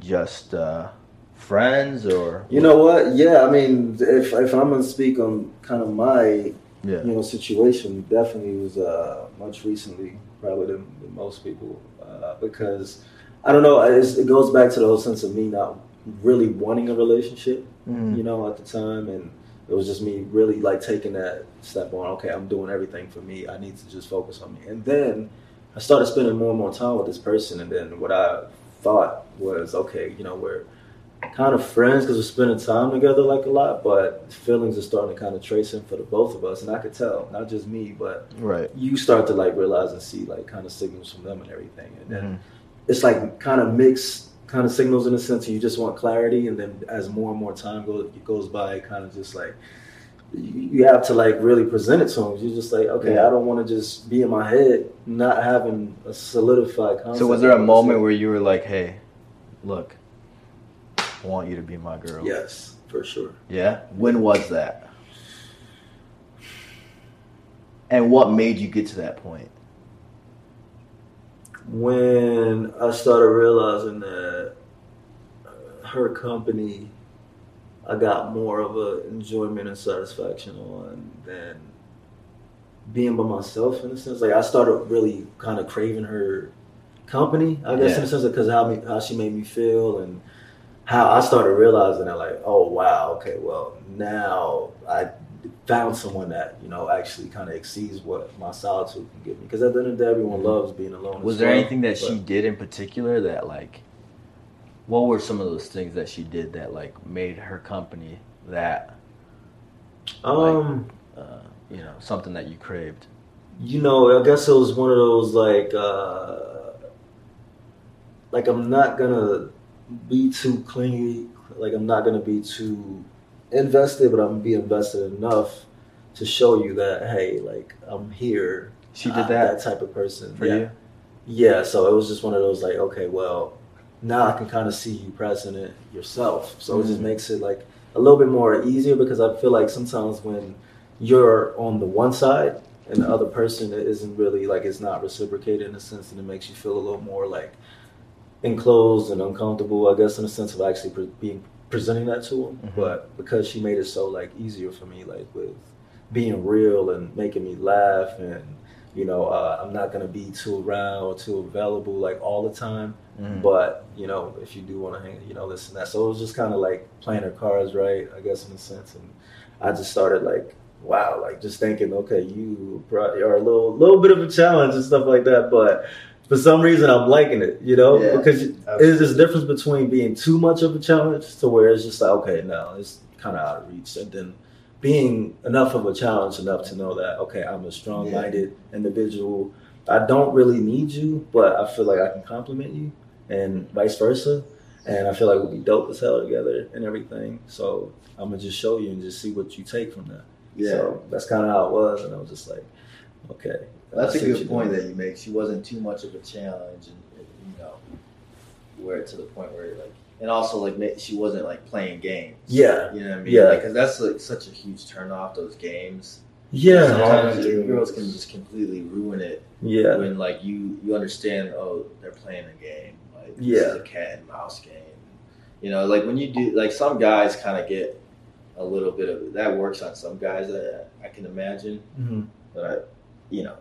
just uh friends or you know what? Yeah i mean if if i'm gonna speak on kind of my yeah. you know situation definitely was uh, much recently probably than, than most people uh, because I don't know it's, it goes back to the whole sense of me not really wanting a relationship Mhm. you know at the time and it was just me really like taking that step on okay I'm doing everything for me I need to just focus on me and then I started spending more and more time with this person and then what I thought was okay you know we're kind of friends because we're spending time together like a lot, but feelings are starting to kind of trace in for the both of us, and I could tell, not just me, but right you start to like realize and see like kind of signals from them and everything, and then Mhm. it's like kind of mixed kind of signals in a sense. You just want clarity, and then as more and more time goes goes by, it kind of just like you, you have to like really present it to them. You're just like, okay, Yeah. I don't want to just be in my head, not having a solidified concept. So was there a moment where you were like, "Hey, look, I want you to be my girl"? Yes, for sure. Yeah. When was that? And what made you get to that point? When I started realizing that uh, her company, I got more of a enjoyment and satisfaction on than being by myself. In a sense, like I started really kind of craving her company. I guess in a sense because how me, how she made me feel and how I started realizing that like, oh wow, okay, well now I found someone that you know actually kind of exceeds what my solitude can give me. Because at the end of the day, everyone loves being alone. Was there well, anything that she did in particular that like? What were some of those things that she did that like made her company that Um, uh, you know something that you craved? you know, I guess it was one of those like uh, like I'm not gonna be too clingy. Like I'm not gonna be too invested, but I'm be invested enough to show you that hey, like I'm here. She did that that type of person for yeah. you. Yeah, so it was just one of those like, okay, well, now I can kind of see you present it yourself. So it just Mhm. makes it like a little bit more easier because I feel like sometimes when you're on the one side and the other person isn't really like it's not reciprocated in a sense, and it makes you feel a little more like enclosed and uncomfortable. I guess in a sense of actually being presenting that to him. Mhm. But because she made it so like easier for me, like with being real and making me laugh and you know uh, i'm not going to be too around or too available like all the time Mm. but you know if you do want to hang you know listen that so it was just kind of like playing her cards right i guess in a sense and i just started like wow like just thinking okay you probably are a little little bit of a challenge and stuff like that but for some reason i'm liking it you know? Yeah. because there's this difference between being too much of a challenge to where it's just like okay no it's kind of out of reach. And then being enough of a challenge enough to know that okay i'm a strong-minded individual. I don't really need you but i feel like i can compliment you and vice versa. And i feel like we'll be dope as hell together and everything. So i'm gonna just show you and just see what you take from that. Yeah. so that's kind of how it was. And i was just like okay That's I a see good point doing. that you make. She wasn't too much of a challenge, and you know, where to the point where like, and also like she wasn't like playing games. yeah You know what I mean? Yeah. Because that's like such a huge turn off. Those games. yeah Sometimes Yeah. girls can just completely ruin it yeah when like you you understand. Oh, they're playing a game. Like this Yeah. is a cat and mouse game. You know, like when you do like some guys kind of get a little bit of that works on some guys. I, I can imagine, hmm but I, you know,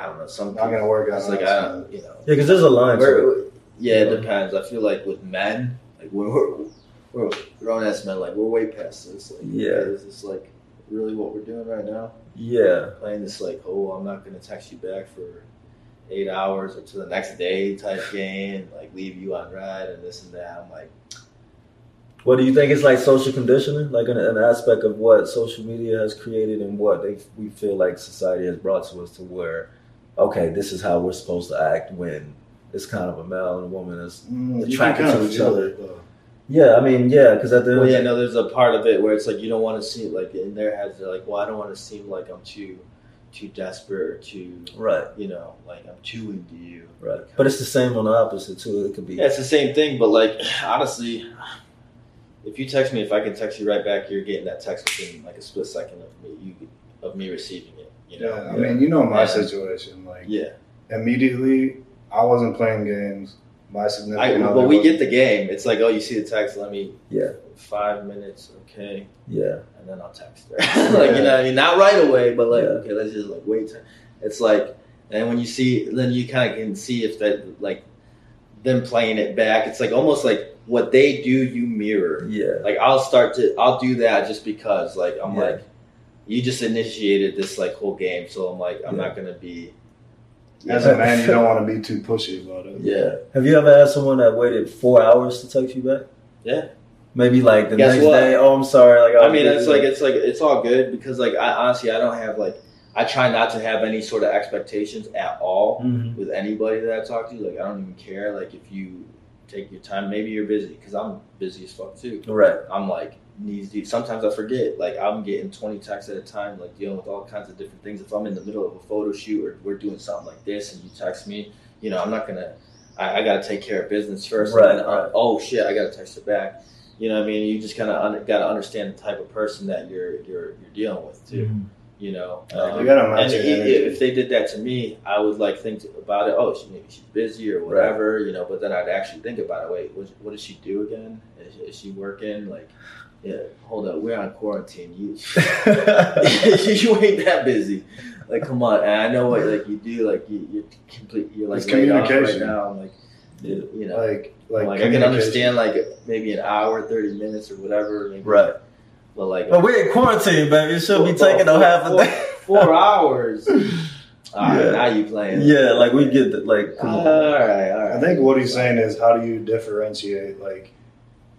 I don't know. Some Not gonna work out. It's like I don't, you know. yeah because there's a line to it. Yeah, it depends. I feel like with men, like when we're we're grown ass men, like we're way past this. Like, Yeah. is this like really what we're doing right now? yeah Playing this like, oh, I'm not gonna text you back for eight hours or to the next day type game, like leave you on read and this and that. I'm like, What do you think is like social conditioning, like an, an aspect of what social media has created and what they, we feel like society has brought to us to where, okay, this is how we're supposed to act when it's kind of a male and a woman is. Mm, attracted to each other. it. Yeah, I mean, yeah, because at the end well, of yeah, no, there's a part of it where it's like you don't want to seem like in their heads they're like, well, I don't want to seem like I'm too too desperate or too, right, you know, like I'm too into you. right. But it's the same on the opposite too. It could be. Yeah, it's the same thing, but like honestly, if you text me, if I can text you right back, you're getting that text within like a split second of me you of me receiving it. You know? Yeah, I mean, you know my Yeah. situation. Like Yeah, immediately, I wasn't playing games. My I, significant other. but we get the game. It's like, oh, you see the text. Let me. Yeah. Five minutes, okay, Yeah, and then I'll text her. like you know, what I mean, not right away, but like, Yeah. okay, let's just like wait. Till, it's like, and when you see, then you kind of can see if that like them playing it back. It's like almost like what they do, you mirror. yeah, like I'll start to I'll do that just because like I'm Yeah. like you just initiated this like whole game so I'm like I'm Yeah. not gonna be As a man, you don't want to be too pushy about it. yeah Have you ever had someone that waited four hours to text you back? Yeah. Maybe like the Guess next what? day. Oh, I'm sorry. Like I was mean it's like it's like it's all good because like I honestly I don't have like I try not to have any sort of expectations at all Mhm. with anybody that I talk to like I don't even care like if you take your time maybe you're busy because I'm busy as fuck too right. I'm like knees deep. Sometimes I forget. Like I'm getting 20 texts at a time, like dealing with all kinds of different things. If I'm in the middle of a photo shoot or we're doing something like this, and you text me, you know, I'm not gonna. I, I got to take care of business first. Right, and then, uh, right. oh shit, I got to text her back. You know, what I mean, you just kind of un- got to understand the type of person that you're you're you're dealing with too. Mhm. You know, Right. You gotta match and your energy. if they did that to me, I would like think about it. Oh, she, maybe she's busy or whatever, you know. But then I'd actually think about it. Wait, what, what does she do again? Is, is she working? Like, yeah, hold up, we're on quarantine. You you ain't that busy. Like, come on. And I know what like you do. Like, you, you're complete. You're like It's off right communication. now. I'm like, you know, Like, like, like, I can understand like maybe an hour, thirty minutes or whatever. Maybe, Right. But like, But we're in quarantine, baby. It should be taking no half a day. four hours. All right, Yeah. now you playing. Yeah, like we get the like. Come All right, all right. I think what he's saying is, how do you differentiate? Like,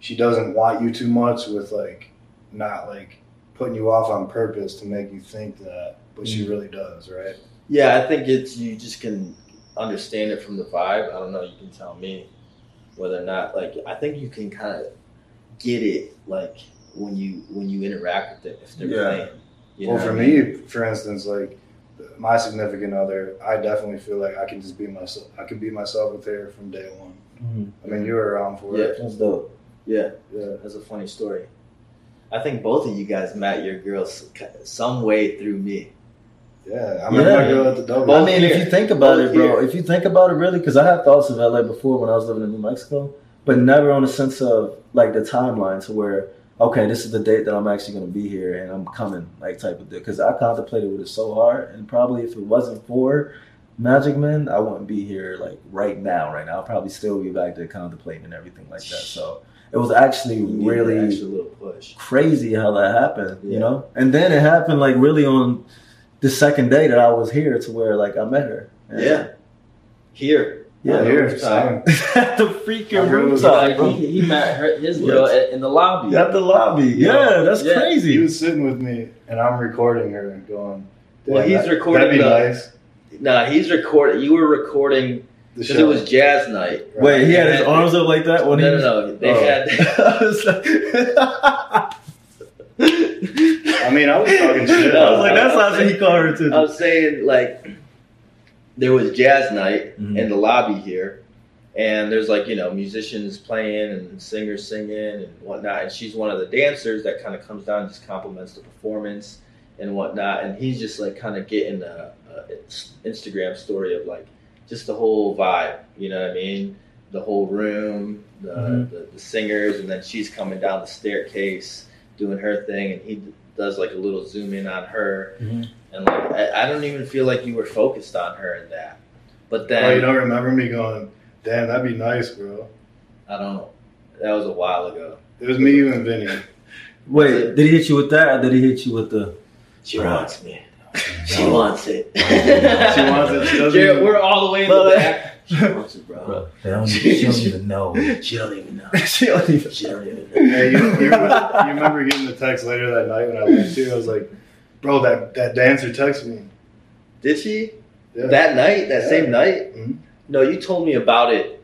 she doesn't want you too much with like, not like putting you off on purpose to make you think that, but she mm. really does, right? Yeah, I think it's you just can understand it from the vibe. I don't know. You can tell me. whether or not like I think you can kind of get it like when you when you interact with them if they're Yeah. playing. You well, for I mean? me, for instance, like my significant other, I definitely feel like I can just be myself. I can be myself with her from day one. Mm-hmm. I mean, you were around for it. Yeah, That's dope. Yeah, Yeah. that's a funny story. I think both of you guys met your girls some way through me. Yeah, I met Yeah. my girl at the double. Both I mean, here. if you think about Both it, bro, here. if you think about it really, because I had thoughts of LA before when I was living in New Mexico, but never on the sense of like the timeline to where, okay, this is the date that I'm actually going to be here and I'm coming, like type of deal. Because I contemplated with it so hard, and probably if it wasn't for Magic Man, I wouldn't be here like right now. Right now, I'll probably still be back there contemplating and everything like that. So it was actually really an extra little push. crazy how that happened, Yeah. you know? And then it happened like really on the second day that I was here to where like I met her. And- Yeah. Here, Yeah, here, At the freaking My girl was rooftop, Like, he, he met her, his girl at, in the lobby. At the lobby. Yeah, that's Yeah. He was sitting with me, and I'm recording her and going. Well, he's that- recording That'd be the- nice. Nah, he's recording. You were recording The because show. it was jazz night. Right. Wait, he had his arms up like that when no, he no, was. no. They Oh. had. I was like, I mean, I was talking shit. I was like, that's not what he called her to. I was saying like there was jazz night Mhm. in the lobby here, and there's like you know musicians playing and singers singing and whatnot, and she's one of the dancers that kind of comes down and just compliments the performance and whatnot, and he's just like kind of getting a, a Instagram story of like just the whole vibe, you know what I mean? The whole room, the, Mhm. the, the singers, and then she's coming down the staircase doing her thing, and he does like a little zoom in on her, Mhm. and like I, I don't even feel like you were focused on her in that. But then Oh, you don't remember me going, damn, that'd be nice, bro. I don't know. That was a while ago. It was me, you, and Vinny. Wait, did he hit you with that, or did he hit you with the? She Right. wants me. She wants it. She wants it. She doesn't Jared, even- we're all the way in Bro, the back. She wants it, bro. Bro, they don't, she don't even know. She don't even know. she don't even. She don't even know. Hey, you, you, remember, you remember getting the text later that night when I left you? I was like, bro, that, that dancer texted me. Did she? Yeah. That night? That Yeah. same night? Mhm. No, you told me about it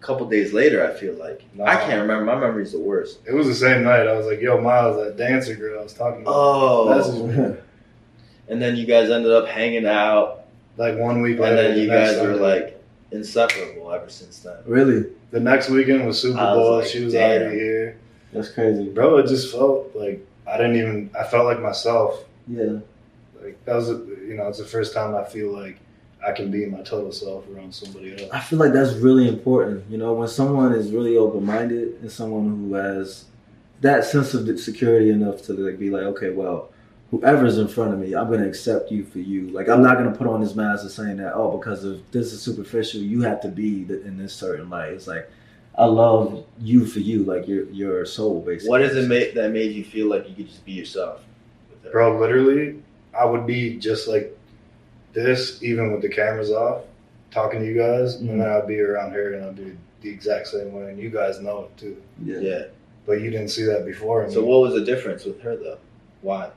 a couple days later, I feel like. No. I can't remember. My memory's the worst. It was the same night. I was like, yo, Miles, that dancer girl I was talking about. Oh. Messaged me. And then you guys ended up hanging out, Like one week and later. then you next guys were like inseparable ever since then. really? The next weekend was Super I was like, she was damn. already here. That's crazy. Bro, it just felt like I didn't even, I felt like myself. Yeah. Like, that was, you know, it's the first time I feel like I can be my total self around somebody else. I feel like that's really important. You know, when someone is really open minded and someone who has that sense of security enough to like be like, okay, well, whoever's in front of me, I'm gonna accept you for you. Like I'm not gonna put on this mask of saying that, oh, because of this is superficial, you have to be in this certain light. It's like I love you for you, like your your soul, basically. What does it make that made you feel like you could just be yourself? Bro, literally, I would be just like this, even with the cameras off, talking to you guys, Mhm. and then I'd be around her and I'd be the exact same way, and you guys know it too. Yeah. Yeah. But you didn't see that before. So me. what was the difference with her though? Why?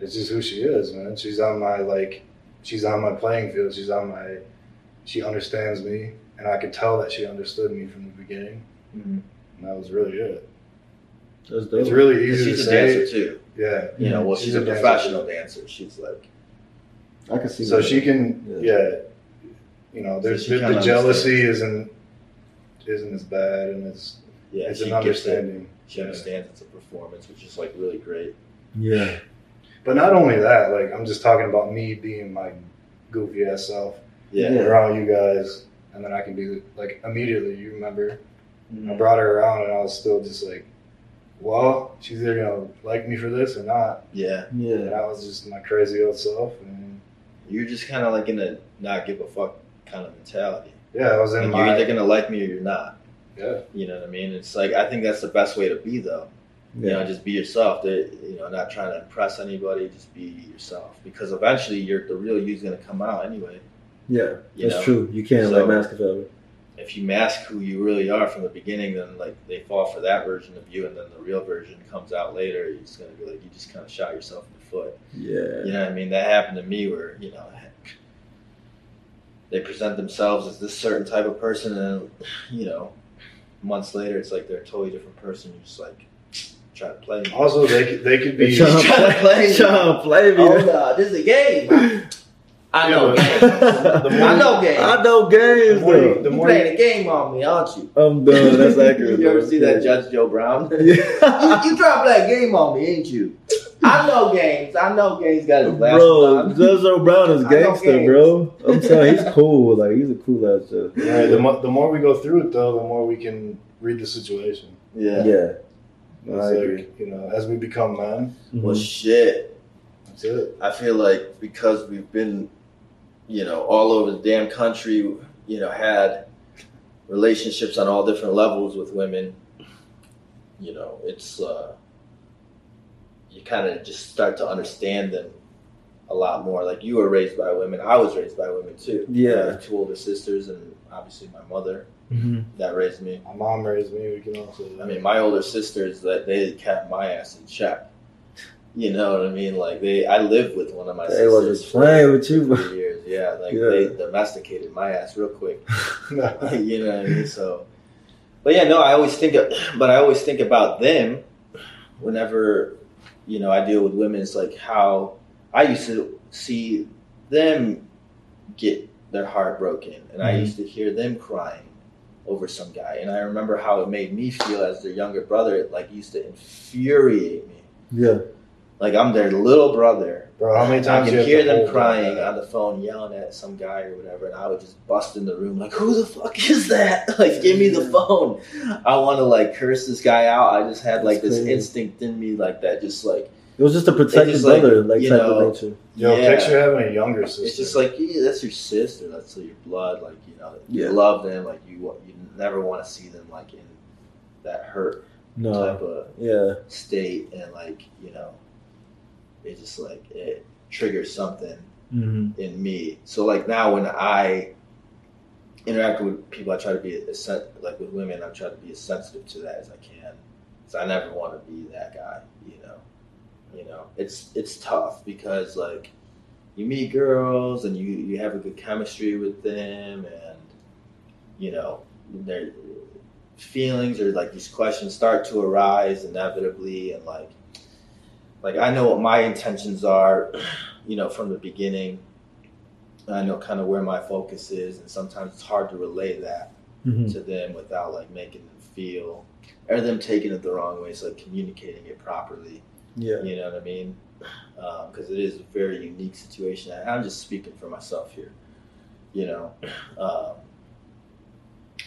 It's just who she is, man. She's on my like, she's on my playing field. She's on my, she understands me, and I could tell that she understood me from the beginning, Mm-hmm. and that was really it. That's dope. It's really easy She's to a say. dancer too. Yeah. You know, well, She's she's, a a, dancer. professional dancer. She's like, I can see. So that. she can, Yeah. yeah. You know, there's she the, the jealousy isn't isn't as bad, and it's yeah, it's she an gets it. understanding. She understands it's a performance, which is like really great. Yeah. But not only that, like I'm just talking about me being my goofy ass self Yeah. Yeah. around you guys, and then I can be like immediately. You remember, I Mhm. brought her around, and I was still just like, well, she's either gonna like me for this or not. Yeah. yeah. And Yeah. I was just my crazy old self, and You're just kind of like in a not give a fuck kind of mentality. yeah, I was Like in you're either gonna like me or you're not. yeah. You know what I mean? It's like I think that's the best way to be though. You know, just be yourself. That you know, not trying to impress anybody. Just be yourself. Because eventually, you're the real you's gonna come out anyway. Yeah. That's know? true. You can't So- like mask it forever. If you mask who you really are from the beginning, then like they fall for that version of you, and then the real version comes out later. You're just gonna be like, you just kind of shot yourself in the foot. Yeah. You know what I mean? That happened to me where, you know, they present themselves as this certain type of person and, you know, months later, it's like they're a totally different person. You're just like try to play me. Also, they could, they could be. Trying to Trying to play me. Trying to play me. Oh no, this is a game. I know Yeah, games. I know games. I know The games more you, though. the you more playing you, a game on me, aren't you? I'm done. That's accurate. you ever though. see that Judge Joe Brown? Yeah. you, you try to play a game on me, ain't you? I know games. I know games got his glasses Bro, on. Judge Joe Brown is I gangster, bro. I'm telling you, he's cool. Like he's a cool ass judge. yeah, the, mo- the more we go through it, though, the more we can read the situation. Yeah. Yeah. It's I like, agree. you know, as we become men, Well, Mhm. shit. that's it. I feel like because we've been, you know, all over the damn country, you know, had relationships on all different levels with women, you know, it's, uh, you kind of just start to understand them a lot more. Like you were raised by women, I was raised by women too. Yeah. I have two older sisters and obviously my mother Mhm. that raised me. My mom raised me. We can also. I mean, my older sisters that they kept my ass in check. You know what I mean? Like they, I lived with one of my They sisters wasn't for playing with you, bro. three years. Yeah, like Yeah. they domesticated my ass real quick. you know what I mean? So, but yeah, no, I always think, of, but I always think about them whenever you know I deal with women. It's like how I used to see them get their heart broken, and I Mhm. used to hear them crying over some guy, and I remember how it made me feel as their younger brother. It like used to infuriate me. Yeah. Like I'm their little brother, Bro, how many I times can you hear them crying on the phone, yelling at some guy or whatever, and I would just bust in the room like, "Who the fuck is that? Like, give me the phone." I want to like curse this guy out. I just had like That's this crazy. instinct in me, like that, just like It was just a protective just like, brother, like you type know, of nature. Yo, yeah. picture having a younger sister. It's just like yeah, that's your sister, that's your blood. Like you know, you Yeah. love them. Like you, you never want to see them like in that hurt No. type of Yeah. state, and like you know, it just like it triggers something Mm-hmm. in me. So like now when I interact with people, I try to be as sen- like with women. I try to be as sensitive to that as I can. So I never want to be that guy. You know, you know, it's it's tough because like you meet girls and you you have a good chemistry with them, and you know their feelings or like these questions start to arise inevitably, and like like I know what my intentions are you know, from the beginning. I know kind of where my focus is, and sometimes it's hard to relay that Mm-hmm. to them without like making them feel or them taking it the wrong way. So like communicating it properly. Yeah. You know what I mean? Because it is a very unique situation. And I'm just speaking for myself here. You know, um,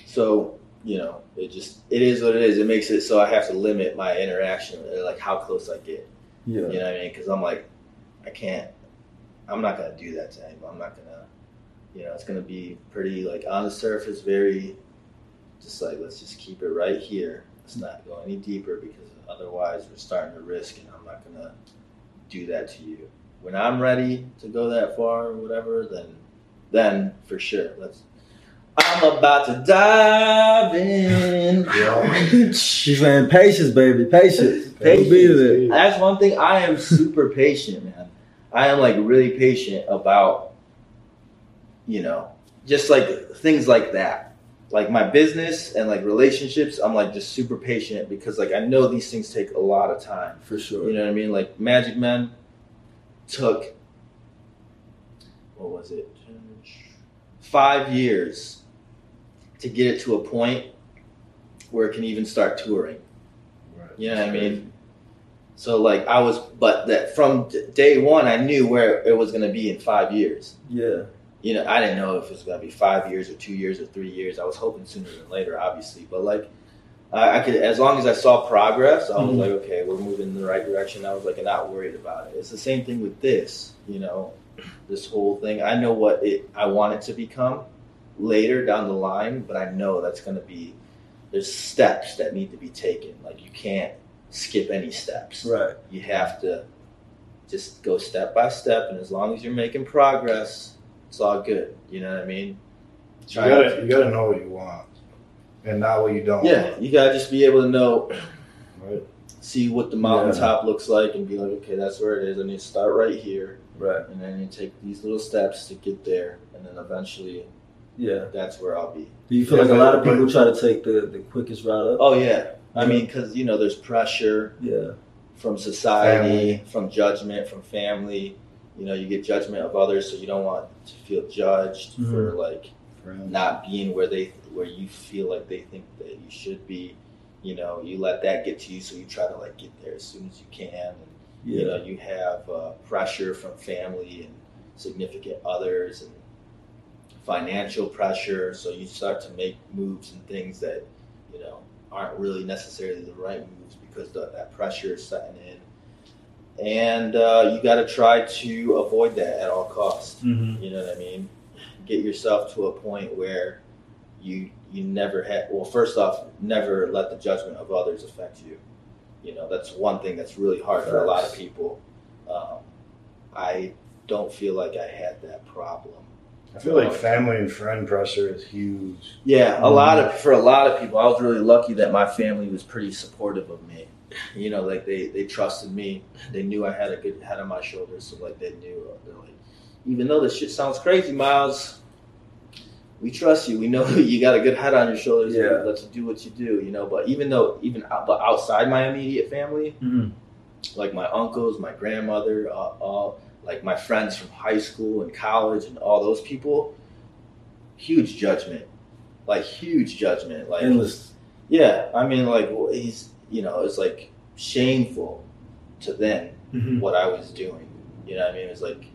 so you know, it just it is what it is. It makes it so I have to limit my interaction, like how close I get. Yeah. You know what I mean? Because I'm like, I can't. I'm not gonna do that to him. I'm not gonna. You know, it's gonna be pretty like on the surface, very, just like let's just keep it right here. Let's not go any deeper because otherwise we're starting to risk, and I'm not gonna do that to you. When I'm ready to go that far or whatever, then, then for sure, let's. I'm about to dive in. She's saying patience, baby. Patience. Don't be there. That's one thing. I am super patient, man. I am like really patient about, you know, just like things like that. Like my business and like relationships, I'm like just super patient because like I know these things take a lot of time. For sure. You know what I mean? Like Magic Men took what was it? Five years to get it to a point where it can even start touring. You know what I mean? So like I was, but that from d- day one, I knew where it was going to be in five years. Yeah. You know, I didn't know if it was going to be five years or two years or three years. I was hoping sooner than later, obviously. But like, I, I could, as long as I saw progress, I was Mhm. like, okay, we're moving in the right direction. I was like, not worried about it. It's the same thing with this. You know, this whole thing. I know what it, I want it to become later down the line, but I know that's going to be. There's steps that need to be taken. Like you can't skip any steps Right. you have to just go step by step and as long as you're making progress it's all good you know what i mean You gotta, you gotta know what you want, and not what you don't. yeah want, you gotta just be able to know right. see what the mountaintop looks like and be like okay that's where it is i need to start right here Right. and then you take these little steps to get there and then eventually Yeah. that's where I'll be. Do you feel Yeah, like a lot of people try to take the, the quickest route up? Oh yeah, I mean, because you know, there's pressure Yeah. from society, Family. from judgment, from family. You know, you get judgment of others, so you don't want to feel judged Mhm. for like not being where they where you feel like they think that you should be. You know, you let that get to you, so you try to like get there as soon as you can. And, You know, you have uh, pressure from family and significant others, and financial pressure. So you start to make moves and things that you know aren't really necessarily the right moves because the, that pressure is setting in, and uh, you got to try to avoid that at all costs. Mm-hmm. You know what I mean? Get yourself to a point where you you never had. Well, first off, never let the judgment of others affect you. You know that's one thing that's really hard for a lot of people. Um, I don't feel like I had that problem. I feel like family and friend pressure is huge. Yeah, a lot of for a lot of people, I was really lucky that my family was pretty supportive of me. You know, like they they trusted me. They knew I had a good head on my shoulders, so like they knew they're like, even though this shit sounds crazy, Miles, we trust you. We know you got a good head on your shoulders. Yeah. let you do what you do. You know, but even though even out- but outside my immediate family, Mm-hmm. like my uncles, my grandmother, uh, all like my friends from high school and college, and all those people, huge judgment, like huge judgment, like Endless. yeah. I mean, like he's you know, it's like shameful to them Mm-hmm. what I was doing. You know what I mean? It's like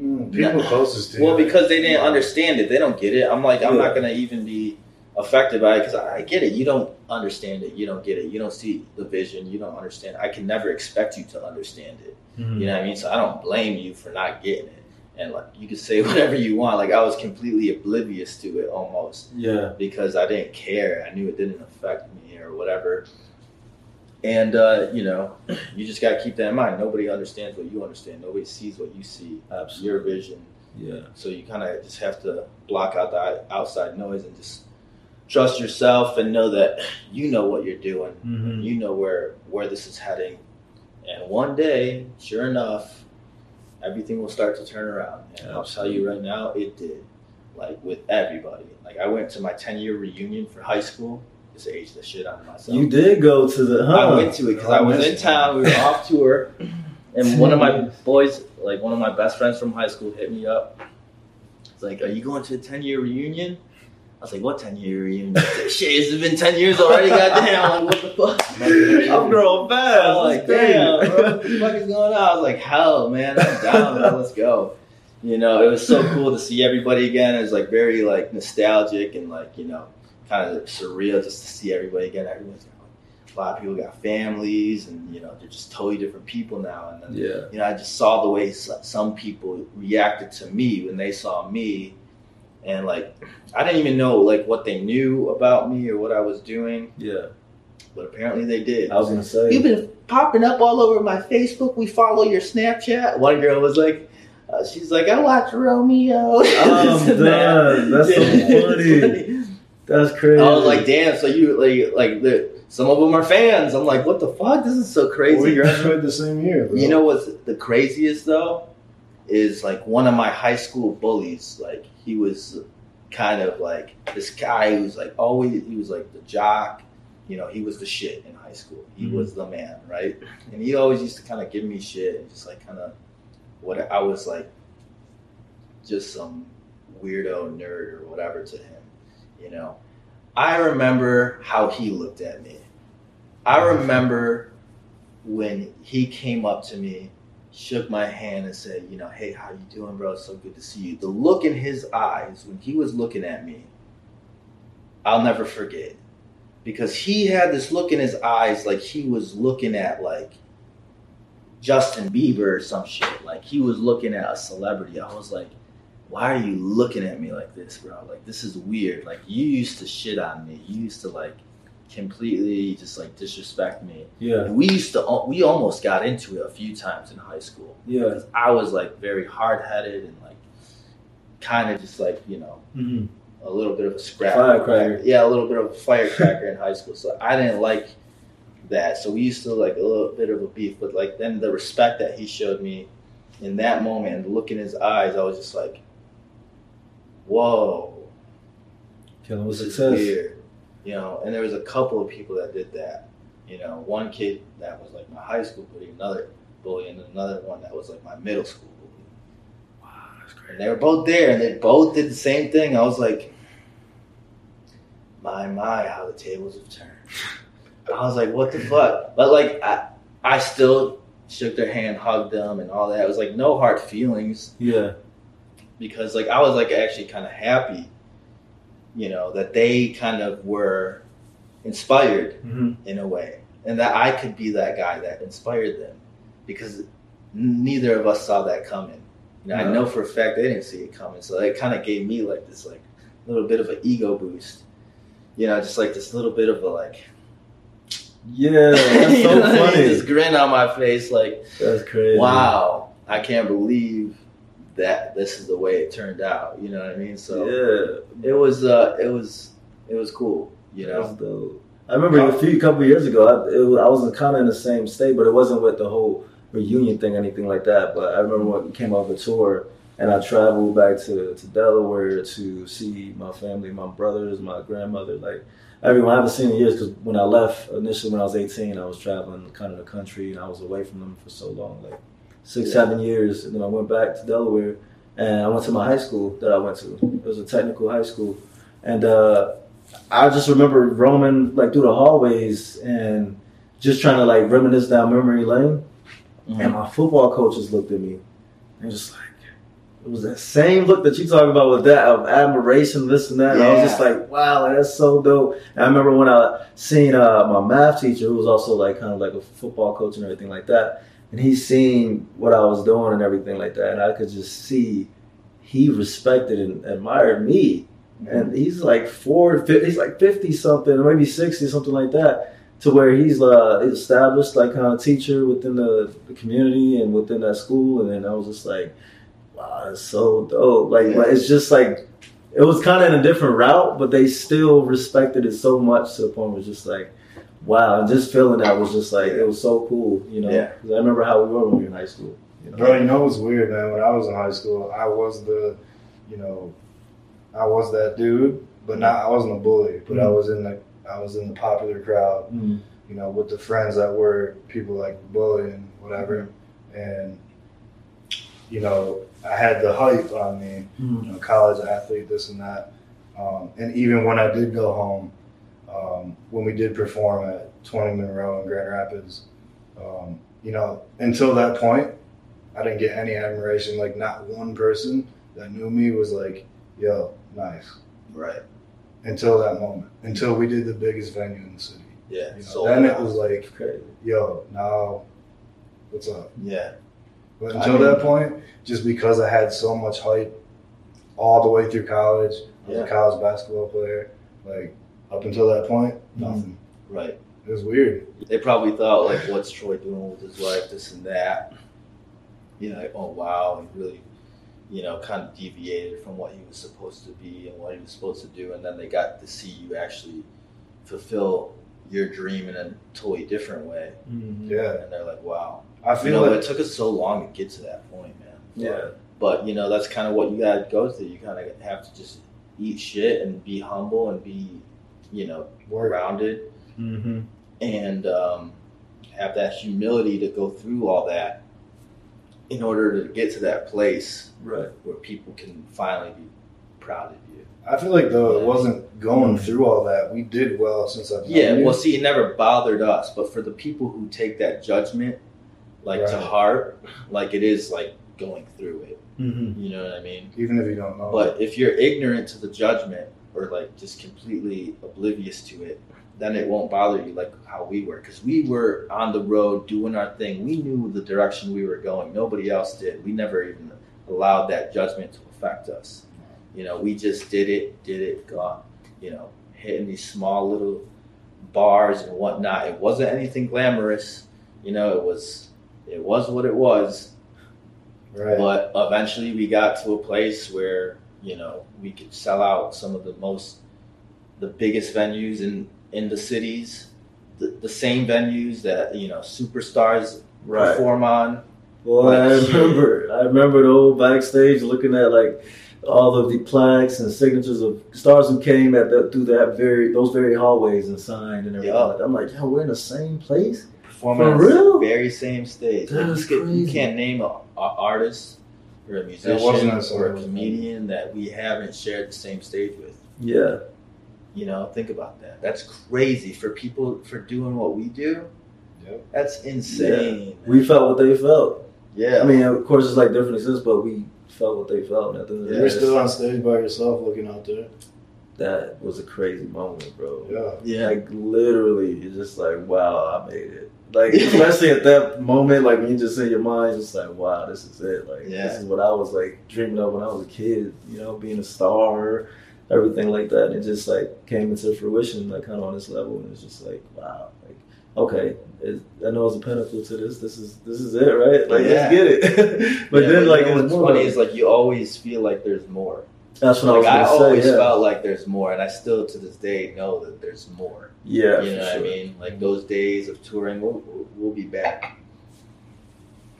Mm, People closest to you. well because they didn't understand it, they don't get it. I'm like I'm not gonna even be affected by it because I, I get it. You don't understand it. You don't get it. You don't see the vision. You don't understand. I can never expect you to understand it. Mm-hmm. You know what I mean? So I don't blame you for not getting it. And like you can say whatever you want. Like I was completely oblivious to it almost Yeah. because I didn't care. I knew it didn't affect me or whatever. And uh, you know, you just gotta keep that in mind. Nobody understands what you understand. Nobody sees what you see. Absolutely. Your vision. Yeah. So you kind of just have to block out the outside noise and just trust yourself and know that you know what you're doing Mm-hmm. you know where where this is heading and one day sure enough everything will start to turn around and i'll tell you right now it did like with everybody like i went to my 10 year reunion for high school just aged the shit out of myself You did go to the. Huh? i went to it because i oh, was in town we were off tour and one of my boys like one of my best friends from high school hit me up it's like are you going to a 10 year reunion I was like, what 10 year reunion? Shit, it's been 10 years already, goddamn. Like, what the fuck? I'm growing fast. I was like, damn, bro, what the fuck is going on? I was like, hell, man, I'm down, man, let's go. You know, it was so cool to see everybody again. It was like very like nostalgic and like, you know, kind of surreal just to see everybody again. Everyone's like, a lot of people got families and, you know, they're just totally different people now. And then, Yeah. you know, I just saw the way some people reacted to me when they saw me. And like, I didn't even know like what they knew about me or what I was doing, Yeah. but apparently they did. I was gonna say. You've been popping up all over my Facebook. We follow your Snapchat. One girl was like, uh, she's like, I watch Romeo. Oh, damn, that's so funny. That's crazy. I was like, damn. So you like like the, some of them are fans. I'm like, what the fuck? This is so crazy. we graduated the same year, bro. You know what's the craziest though is like one of my high school bullies. Like he was kind of like this guy who was like always he was like the jock. You know, he was the shit in high school. He Mhm. was the man, right? And he always used to kind of give me shit and just like kind of what I was like, just some weirdo nerd or whatever to him. You know, I remember how he looked at me. I remember when he came up to me, shook my hand, and said, "You know, hey, how you doing, bro? It's so good to see you." The look in his eyes when he was looking at me, I'll never forget, because he had this look in his eyes like he was looking at like Justin Bieber or some shit. Like he was looking at a celebrity. I was like, "Why are you looking at me like this, bro? Like this is weird. Like you used to shit on me. You used to like." completely just like disrespect me yeah. and we used to, we almost got into it a few times in high school. Yeah. Because I was like very hard headed and like kind of just like, you know, Mm-hmm. a little bit of a scrap. Firecracker. Yeah, a little bit of a firecracker in high school. So I didn't like that. So we used to like a little bit of a beef. But like then the respect that he showed me in that moment and the look in his eyes, I was just like, whoa. Killing with success. weird. You know, and there was a couple of people that did that. You know, one kid that was like my high school bully, another bully, and another one that was like my middle school bully. Wow, that's And they were both there, and they both did the same thing. I was like, my my, how the tables have turned. I was like, what the fuck? But like, I I still shook their hand, hugged them, and all that. It was like no hard feelings Yeah. Because like I was like actually kind of happy, you know, that they kind of were inspired hmm in a way, and that I could be that guy that inspired them, because neither of us saw that coming. You know, I know for a fact they didn't see it coming, so it kind of gave me like this like little bit of an ego boost. You know, just like this little bit of a like, Yeah, that's so know what I mean? funny. this grin on my face, like, That's crazy. wow, I can't believe that this is the way it turned out. You know what I mean? So yeah, it was, uh, it was, it was cool. You know. I remember a few couple years ago. I, it, was- I was kind of in the same state, but it wasn't with the whole reunion thing, anything like that. But I remember when we came off a tour, and I traveled back to, to Delaware to see my family, my brothers, my grandmother, like everyone I haven't seen in years. Because when I left initially, when I was 18, I was traveling kind of the country, and I was away from them for so long, like six, Yeah. seven years. And then I went back to Delaware, and I went to my high school that I went to. It was a technical high school, and uh, I just remember roaming like through the hallways and just trying to like reminisce down memory lane. Mm-hmm. And my football coaches looked at me and just like it was that same look that you talking about with that of admiration, this and that. And I was just like, wow, like, that's so dope. And I remember when I seen uh, my math teacher, who was also like kind of like a football coach and everything like that, and he seen what I was doing and everything like that, and I could just see he respected and admired me and he's like four, he's like fifty something, or maybe sixty, something like that, to where he's uh established like kind of teacher within the, the community and within that school, and then I was just like, wow, that's so dope. Like, Yeah. it's just like it was kind of in a different route, but they still respected it so much to the point where it's just like. Wow, and just feeling that was just like it was so cool, you know. Yeah. 'Cause I remember how we were when we were in high school. You know? Bro, you know what's weird, man? When I was in high school, I was the, you know, I was that dude, but not I wasn't a bully, but I Mhm. was in the I was in the popular crowd, Mm. you know, with the friends that were people like bullying, whatever, and you know, I had the hype on me, Mm. you know, college athlete, this and that, um, and even when I did go home, um, when we did perform at Twenty Monroe in Grand Rapids, um, you know, until that point, I didn't get any admiration. Like, not one person that knew me was like, "Yo, nice." right? Until that moment, until we did the biggest venue in the city. Yeah. You know, then it was like, crazy. "Yo, now, what's up?" yeah. But I until mean- that point, just because I had so much hype all the way through college, I was Yeah. a college basketball player. Like up until that point, nothing. Right. It was weird. They probably thought like, what's Troy doing with his life, this and that. You know, like, oh wow, he really, you know, kind of deviated from what he was supposed to be and what he was supposed to do, and then they got to see you actually fulfill your dream in a totally different way, Mhm. Yeah, and they're like, wow. I You feel know, like it took us so long to get to that point, man. Yeah. But you know, that's kind of what you gotta go through. You kind of have to just eat shit and be humble and be, you know, work. grounded Mm-hmm. and um, have that humility to go through all that in order to get to that place Right. where people can finally be proud of you. I feel like though it wasn't going through all that. We did well since I've Yeah, well, see, it never bothered us, but for the people who take that judgment like to heart, like it is like going through it. Mm-hmm. You know what I mean? even if you don't know. But if you're ignorant to the judgment or like just completely oblivious to it, then it won't bother you like how we were. Because we were on the road doing our thing. We knew the direction we were going. Nobody else did. We never even allowed that judgment to affect us. You know, we just did it, did it, gone. You know, hitting these small little bars and whatnot. It wasn't anything glamorous. You know, it was it was what it was. right. But eventually we got to a place where, you know, we could sell out some of the most, the biggest venues in, in the cities, the, the same venues that, you know, superstars Right. perform on. Boy, I remember. I remember the old backstage looking at like all of the plaques and signatures of stars who came at the, through that very those very hallways and signed and everything. Yeah. I'm like, yo, we're in the same place. Performing For on the real? very same stage. Like, That's you, could, you can't name a, a artist or a musician or a comedian that we haven't shared the same stage with. Yeah, You know, think about that. That's crazy for people for doing what we do. Yep. That's insane. we felt what they felt. yeah. I mean, of course, it's like different exists, but we felt what they felt. At the end Yeah. You're still on stage by yourself, looking out there. that was a crazy moment, bro. Yeah. yeah. Like literally, it's just like, wow, I made it. Like especially at that moment, like when you just in your mind, just like, wow, this is it. Like Yeah. this is what I was like dreaming of when I was a kid. You know, being a star, everything like that. And it just like came into fruition, like kind of on this level, and it's just like, wow, like okay, it, I know it's a pinnacle to this. This is this is it, right? Like Yeah. let's get it. but Yeah, then, you like, know, it's what's more funny is like you always feel like there's more. that's what Like I I was always say. Yeah, felt like there's more, and I still to this day know that there's more. Yeah, you know what I mean? Like those days of touring, we'll, we'll- be back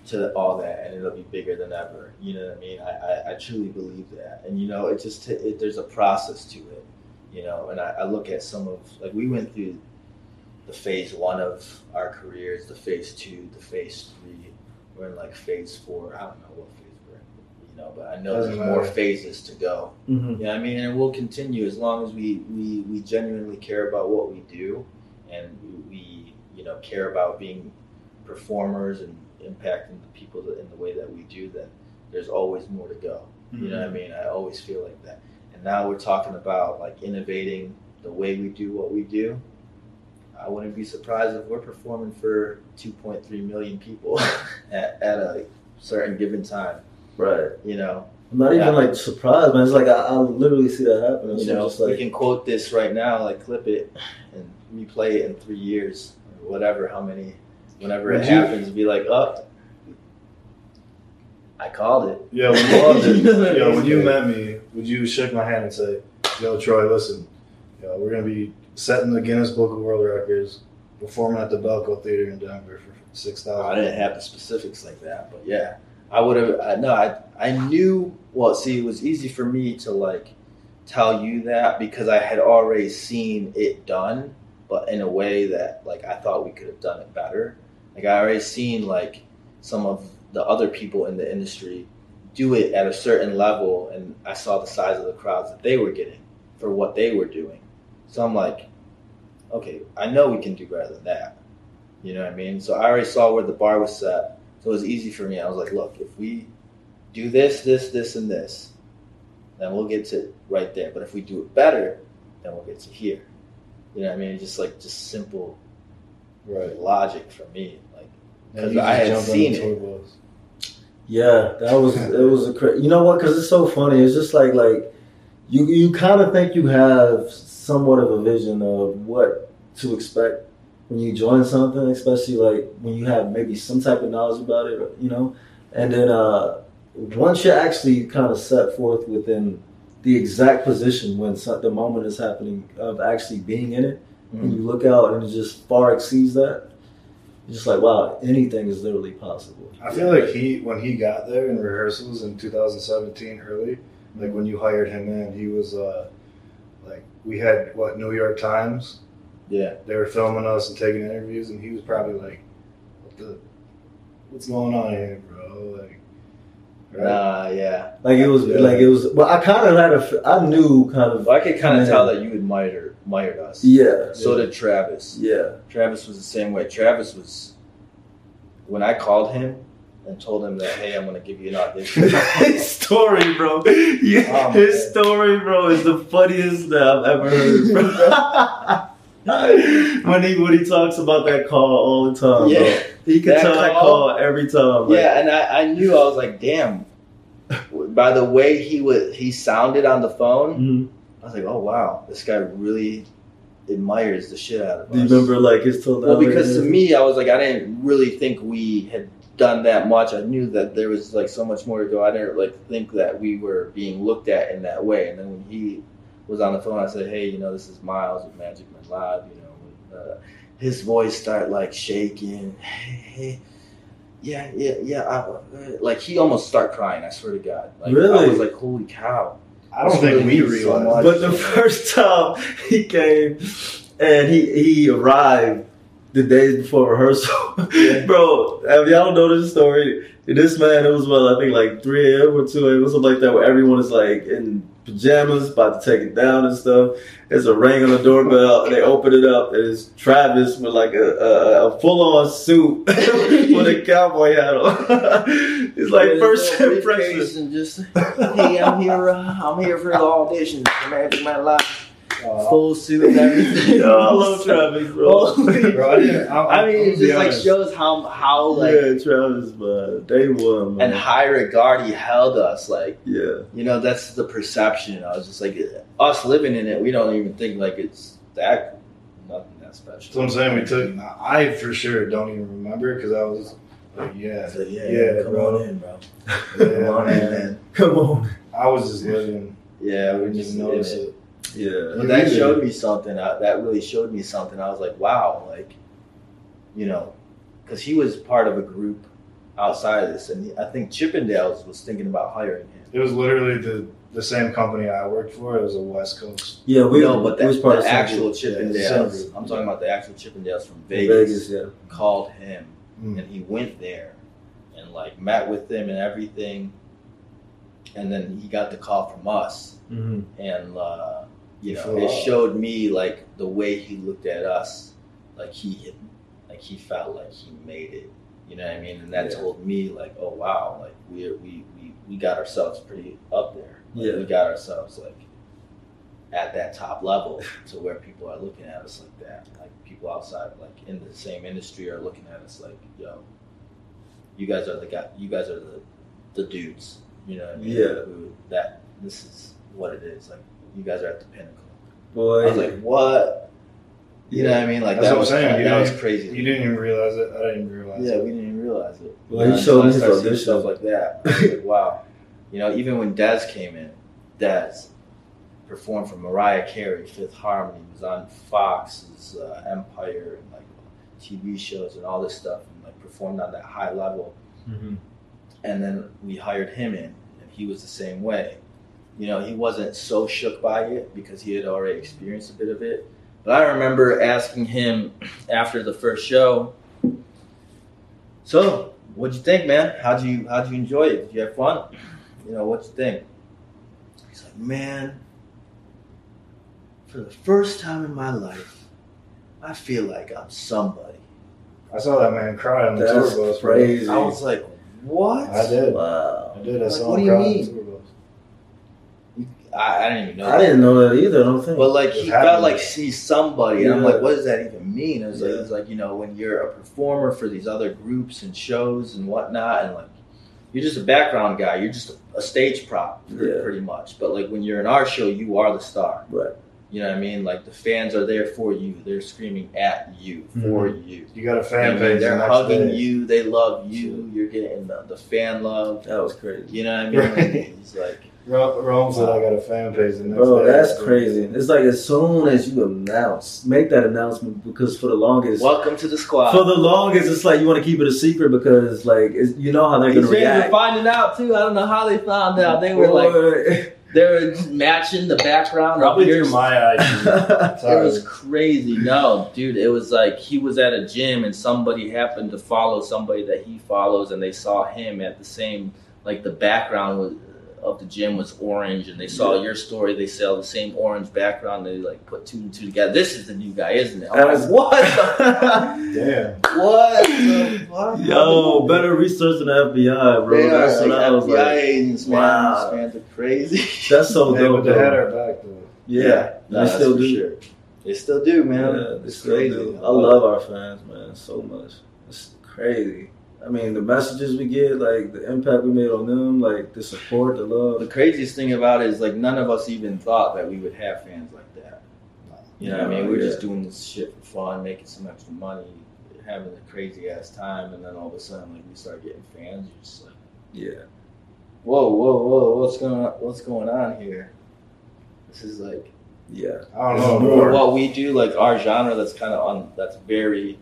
to all that, and it'll be bigger than ever. You know what I mean? I, I, I truly believe that, and you know, it just t- it, there's a process to it. You know, and I, I look at some of like we went through the phase one of our careers, the phase two, the phase three. We're in like phase four. I don't know what phase we're in, you know, but I know Doesn't there's more phases to go. Mhm. Yeah, I mean, and we'll continue as long as we, we, we genuinely care about what we do, and we, we you know care about being performers and impacting the people in the way that we do. Then there's always more to go. You know what I mean? I always feel like that. And now we're talking about like innovating the way we do what we do. I wouldn't be surprised if we're performing for 2.3 million people at, at a certain given time. Right. You know, I'm not Yeah. even like surprised, man. It's like I, I literally see that happen. you So know, just like we can quote this right now, like clip it and replay it in three years whatever, how many, whenever it you- happens, be like, oh, I called it. Yeah, when you, You know yo, when you met me, would you shake my hand and say, "Yo, Troy, listen, yo, we're gonna be setting the Guinness Book of World Records, performing at the Bellco Theater in Denver for six I didn't have the specifics like that, but yeah, I would have. I, no, I I knew. Well, see, it was easy for me to like tell you that because I had already seen it done, but in a way that like I thought we could have done it better. Like I already seen like some of the other people in the industry do it at a certain level, and I saw the size of the crowds that they were getting for what they were doing. So I'm like, okay, I know we can do better than that. You know what I mean? So I already saw where the bar was set. So it was easy for me. I was like, look, if we do this, this, this, and this, then we'll get to right there. But if we do it better, then we'll get to here. You know what I mean? Just like just simple Right. logic for me. Like And 'Cause you I had seen it. tour bus. Yeah, that was it. Was a cra- you know what? Because it's so funny. It's just like like you you kind of think you have somewhat of a vision of what to expect when you join something, especially like when you have maybe some type of knowledge about it, you know. And then uh, once you're actually kind of set forth within the exact position when so- the moment is happening of actually being in it, and you look out and it just far exceeds that. You're just like, wow, anything is literally possible. I feel like he, when he got there in rehearsals in 2017, early, like when you hired him in, he was uh, like we had what New York Times. Yeah, They were filming us and taking interviews, and he was probably like, "What the? What's going on here, bro?" Like, right? nah, yeah. Like it was, Yeah. like it was. Well, I kind of had a, I knew kind of. Well, I could kind of tell that you admired admired us. Yeah, So did Travis. yeah, Travis was the same way. Travis was when I called him and told him that, hey, I'm gonna give you an audition. his story, bro. Oh, yeah, Oh, his man. story, bro, is the funniest that I've ever heard. When he when he talks about that call all the time, Yeah. bro. he can That tell that call? call every time. like, yeah, and I, I knew I was like, damn. By the way he would he sounded on the phone, mhm. I was like, oh wow, this guy really admires the shit out of us. Do you remember like his tonality? Well, because to me, I was like, I didn't really think we had done that much. I knew that there was like so much more to go. I didn't like think that we were being looked at in that way. And then when he was on the phone, I said, hey, you know, this is Miles with Magic Men Live. You know, uh, his voice started like shaking. Hey, Yeah, yeah, yeah. I, like he almost start crying. I swear to God. Like, I was like, holy cow. I don't think we realized. But the first time he came and he he arrived the days before rehearsal, Yeah. bro. If y'all don't know this story, this man, it was well, I think like three a.m. or two a.m. or something like that, where everyone is like in pajamas, about to take it down and stuff. There's a ring on the doorbell, and they open it up, and it's Travis with like a a, a full on suit with a cowboy hat on. He's like With first impression. just, hey, I'm here. Uh, I'm here for the audition. for Magic Men Live. Full suit and everything. Yo, I love Travis, bro. Bro, I. I, I mean, it I'll be just like shows how how like yeah, Travis, man. Day one, man. and high regard he held us. Like yeah. you know, that's the perception. I was just like us living in it. We don't even think like it's that nothing that special. That's what I'm saying. We took. I for sure don't even remember because I was like, yeah, So, yeah, yeah, come bro. on in, bro. Yeah, Come on in, man. man. Come on. I was just living. Yeah, we just even notice noticed it. Yeah. But that showed me something. I, that really showed me something. I was like, wow, like, you know, because he was part of a group outside of this, and I think Chippendales was thinking about hiring him. It was literally the the same company I worked for. It was a West Coast. Yeah, we no, but we the, was part the of some actual group. Chippendales. Yeah. I'm talking about the actual Chippendales from Vegas. Vegas, yeah. Called him, Mm. and he went there, and like met with them and everything, and then he got the call from us. Mm-hmm. and uh, you know, it showed me like the way he looked at us, like he like he felt like he made it. You know what I mean? And that Yeah. told me like, oh wow, like we we we we got ourselves pretty up there. Like, Yeah. we got ourselves like at that top level to where people are looking at us like that. Like people outside, like in the same industry, are looking at us like, yo, you guys are the guy. You guys are the the dudes. You know what I mean? Yeah. Who, that this is what it is. Like you guys are at the pinnacle. Boy. I was like, what? You know what I mean? Like That's that what I'm was saying. You that was crazy. You didn't even realize it. I didn't even realize Yeah, it. we didn't even realize it. Well, he Uh, showed me his started audition. stuff like that. Like, wow. You know, even when Dez came in, Dez performed for Mariah Carey, Fifth Harmony, was on Fox's uh, Empire and like TV shows and all this stuff, and like performed on that high level. Mhm. And then we hired him in, and he was the same way. You know, he wasn't so shook by it because he had already experienced a bit of it. But I remember asking him after the first show, "So, what'd you think, man? How'd you how'd you enjoy it? Did you have fun? You know, what'd you think?" He's like, "Man, for the first time in my life, I feel like I'm somebody." I saw that man cry on the That's tour bus. crazy. I was like, "What?" I did. Wow. I did. I Like, saw what him do you cry on mean? The tour bus. I, I didn't even know. I that. didn't know that either. I don't think. But like he happened. felt like he's somebody, and I'm like, what does that even mean? It was like Yeah. it's like you know when you're a performer for these other groups and shows and whatnot, and like you're just a background guy, you're just a, a stage prop, Yeah. pretty much. But like when you're in our show, you are the star. Right. You know what I mean? Like the fans are there for you. They're screaming at you mm-hmm. for you. You got a fan mean, page. they're the hugging day. you. They love you. You're getting the, the fan love. that was crazy. You know what I mean? Right. And He's like, Ro- Rome said I got a fan page. The next Bro, day. that's crazy. It's like as soon as you announce, make that announcement because for the longest, "Welcome to the squad." for the longest, it's like you want to keep it a secret because like it's, you know how they're gonna fans were react. finding out too. I don't know how they found out. They were like they were matching the background. Probably through my IG. It was crazy. No, dude, it was like he was at a gym and somebody happened to follow somebody that he follows, and they saw him at the same like the background was, of the gym was orange, and they saw your story. They saw the same orange background. They like put two and two together. This is the new guy, isn't it? I'm That's- like, what? The, Damn. what? the fuck? Yo, better research than the FBI, bro. They are, That's what like, I was FBI like. agents, man. wow. These fans are crazy. That's so Hey, dope. but they had our back though. Yeah, no, they still do. sure. They still do, man. Yeah, they it's still crazy. do. I love our fans, man, so much. It's crazy. I mean, the messages we get, like the impact we made on them, like the support, the love. The craziest thing about it is like none of us even thought that we would have fans like that. You know what I mean? We We're Yeah. just doing this shit for fun, making some extra money, having a crazy ass time, and then all of a sudden, like we start getting fans. You're just like, Yeah, whoa, whoa, whoa, what's going on? What's going on here? This is like yeah. I don't know. more- More. what we do, like our genre. That's kind of on. That's very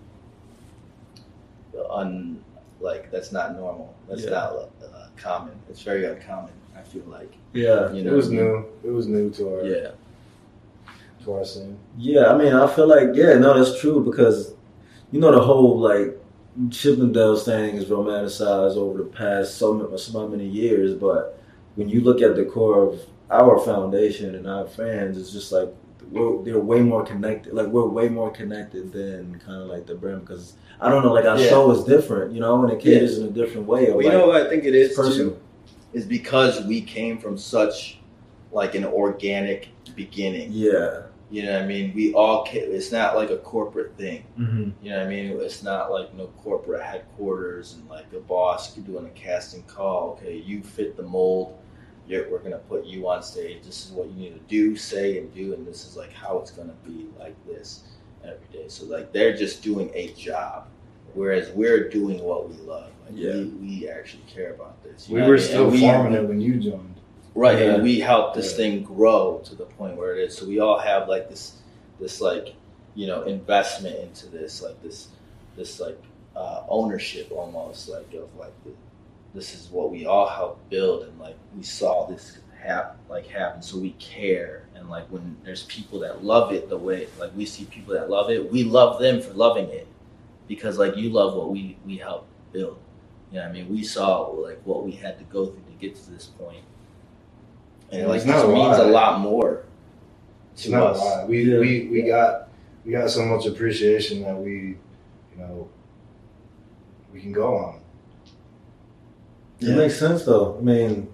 uh, un like that's not normal. That's Yeah. not uh, common. It's very uncommon. I feel like Yeah. you It was I mean? new. It was new to our Yeah, to our scene. Yeah, I mean, I feel like yeah, no, that's true because you know the whole like Chippendales thing is romanticized over the past so many, so many years, but when you look at the core of our foundation and our fans, it's just like we're, they're way more connected. Like we're way more connected than kind of like the brand because I don't know, like our Yeah. show is different, you know, and it caters in a different way. Of, well, you like, know what I think it is personal. too is because we came from such like an organic beginning. Yeah. You know what I mean? We all ca- it's not like a corporate thing. hmm You know what I mean? It's not like no corporate headquarters and like a boss doing a casting call. Okay, you fit the mold. You're, we're gonna put you on stage. This is what you need to do, say, and do, and this is like how it's gonna be like this every day. So like they're just doing a job, whereas we're doing what we love. Like Yeah. we, we actually care about this. You We know were I mean? still And we- forming it when you joined. Right, Yeah. and we helped this Yeah. thing grow to the point where it is. So we all have like this, this like, you know, investment into this, like this, this like uh, ownership almost, like of like the, this is what we all helped build, and like we saw this happen, like happen. So we care, and like when there's people that love it the way, like we see people that love it, we love them for loving it, because like you love what we we helped build. You know, what I mean, we saw like what we had to go through to get to this point and Yeah, like this a means a lot more It's to us. a. We, Yeah. we we got we got so much appreciation that we, you know, we can go on. It makes sense though. I mean,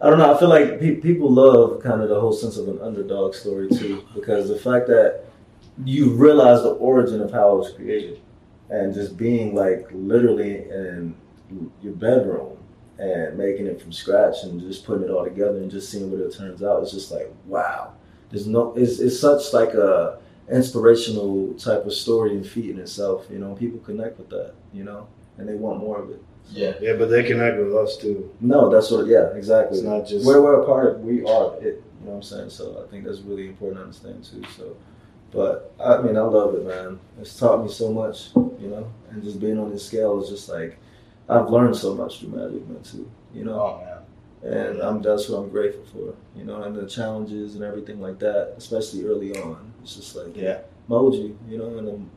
I don't know. I feel like pe- people love kind of the whole sense of an underdog story too, because the fact that you realize the origin of how it was created, and just being like literally in your bedroom and making it from scratch and just putting it all together and just seeing what it turns out. It's just like wow. There's no. It's it's such like a inspirational type of story and feat in itself. You know, people connect with that. You know, and they want more of it. Yeah. Yeah, but they connect with us too. No, that's what. Yeah, exactly. It's not just We're, we're a part of. We are it. You know what I'm saying? So I think that's really important to understand too. So, but I mean, I love it, man. It's taught me so much. You know, and just being on this scale is just like I've learned so much through Magic Men too. You know, Oh man. and I'm that's what I'm grateful for. You know, and the challenges and everything like that, especially early on. It's just like Yeah. mold you. You know, and I'm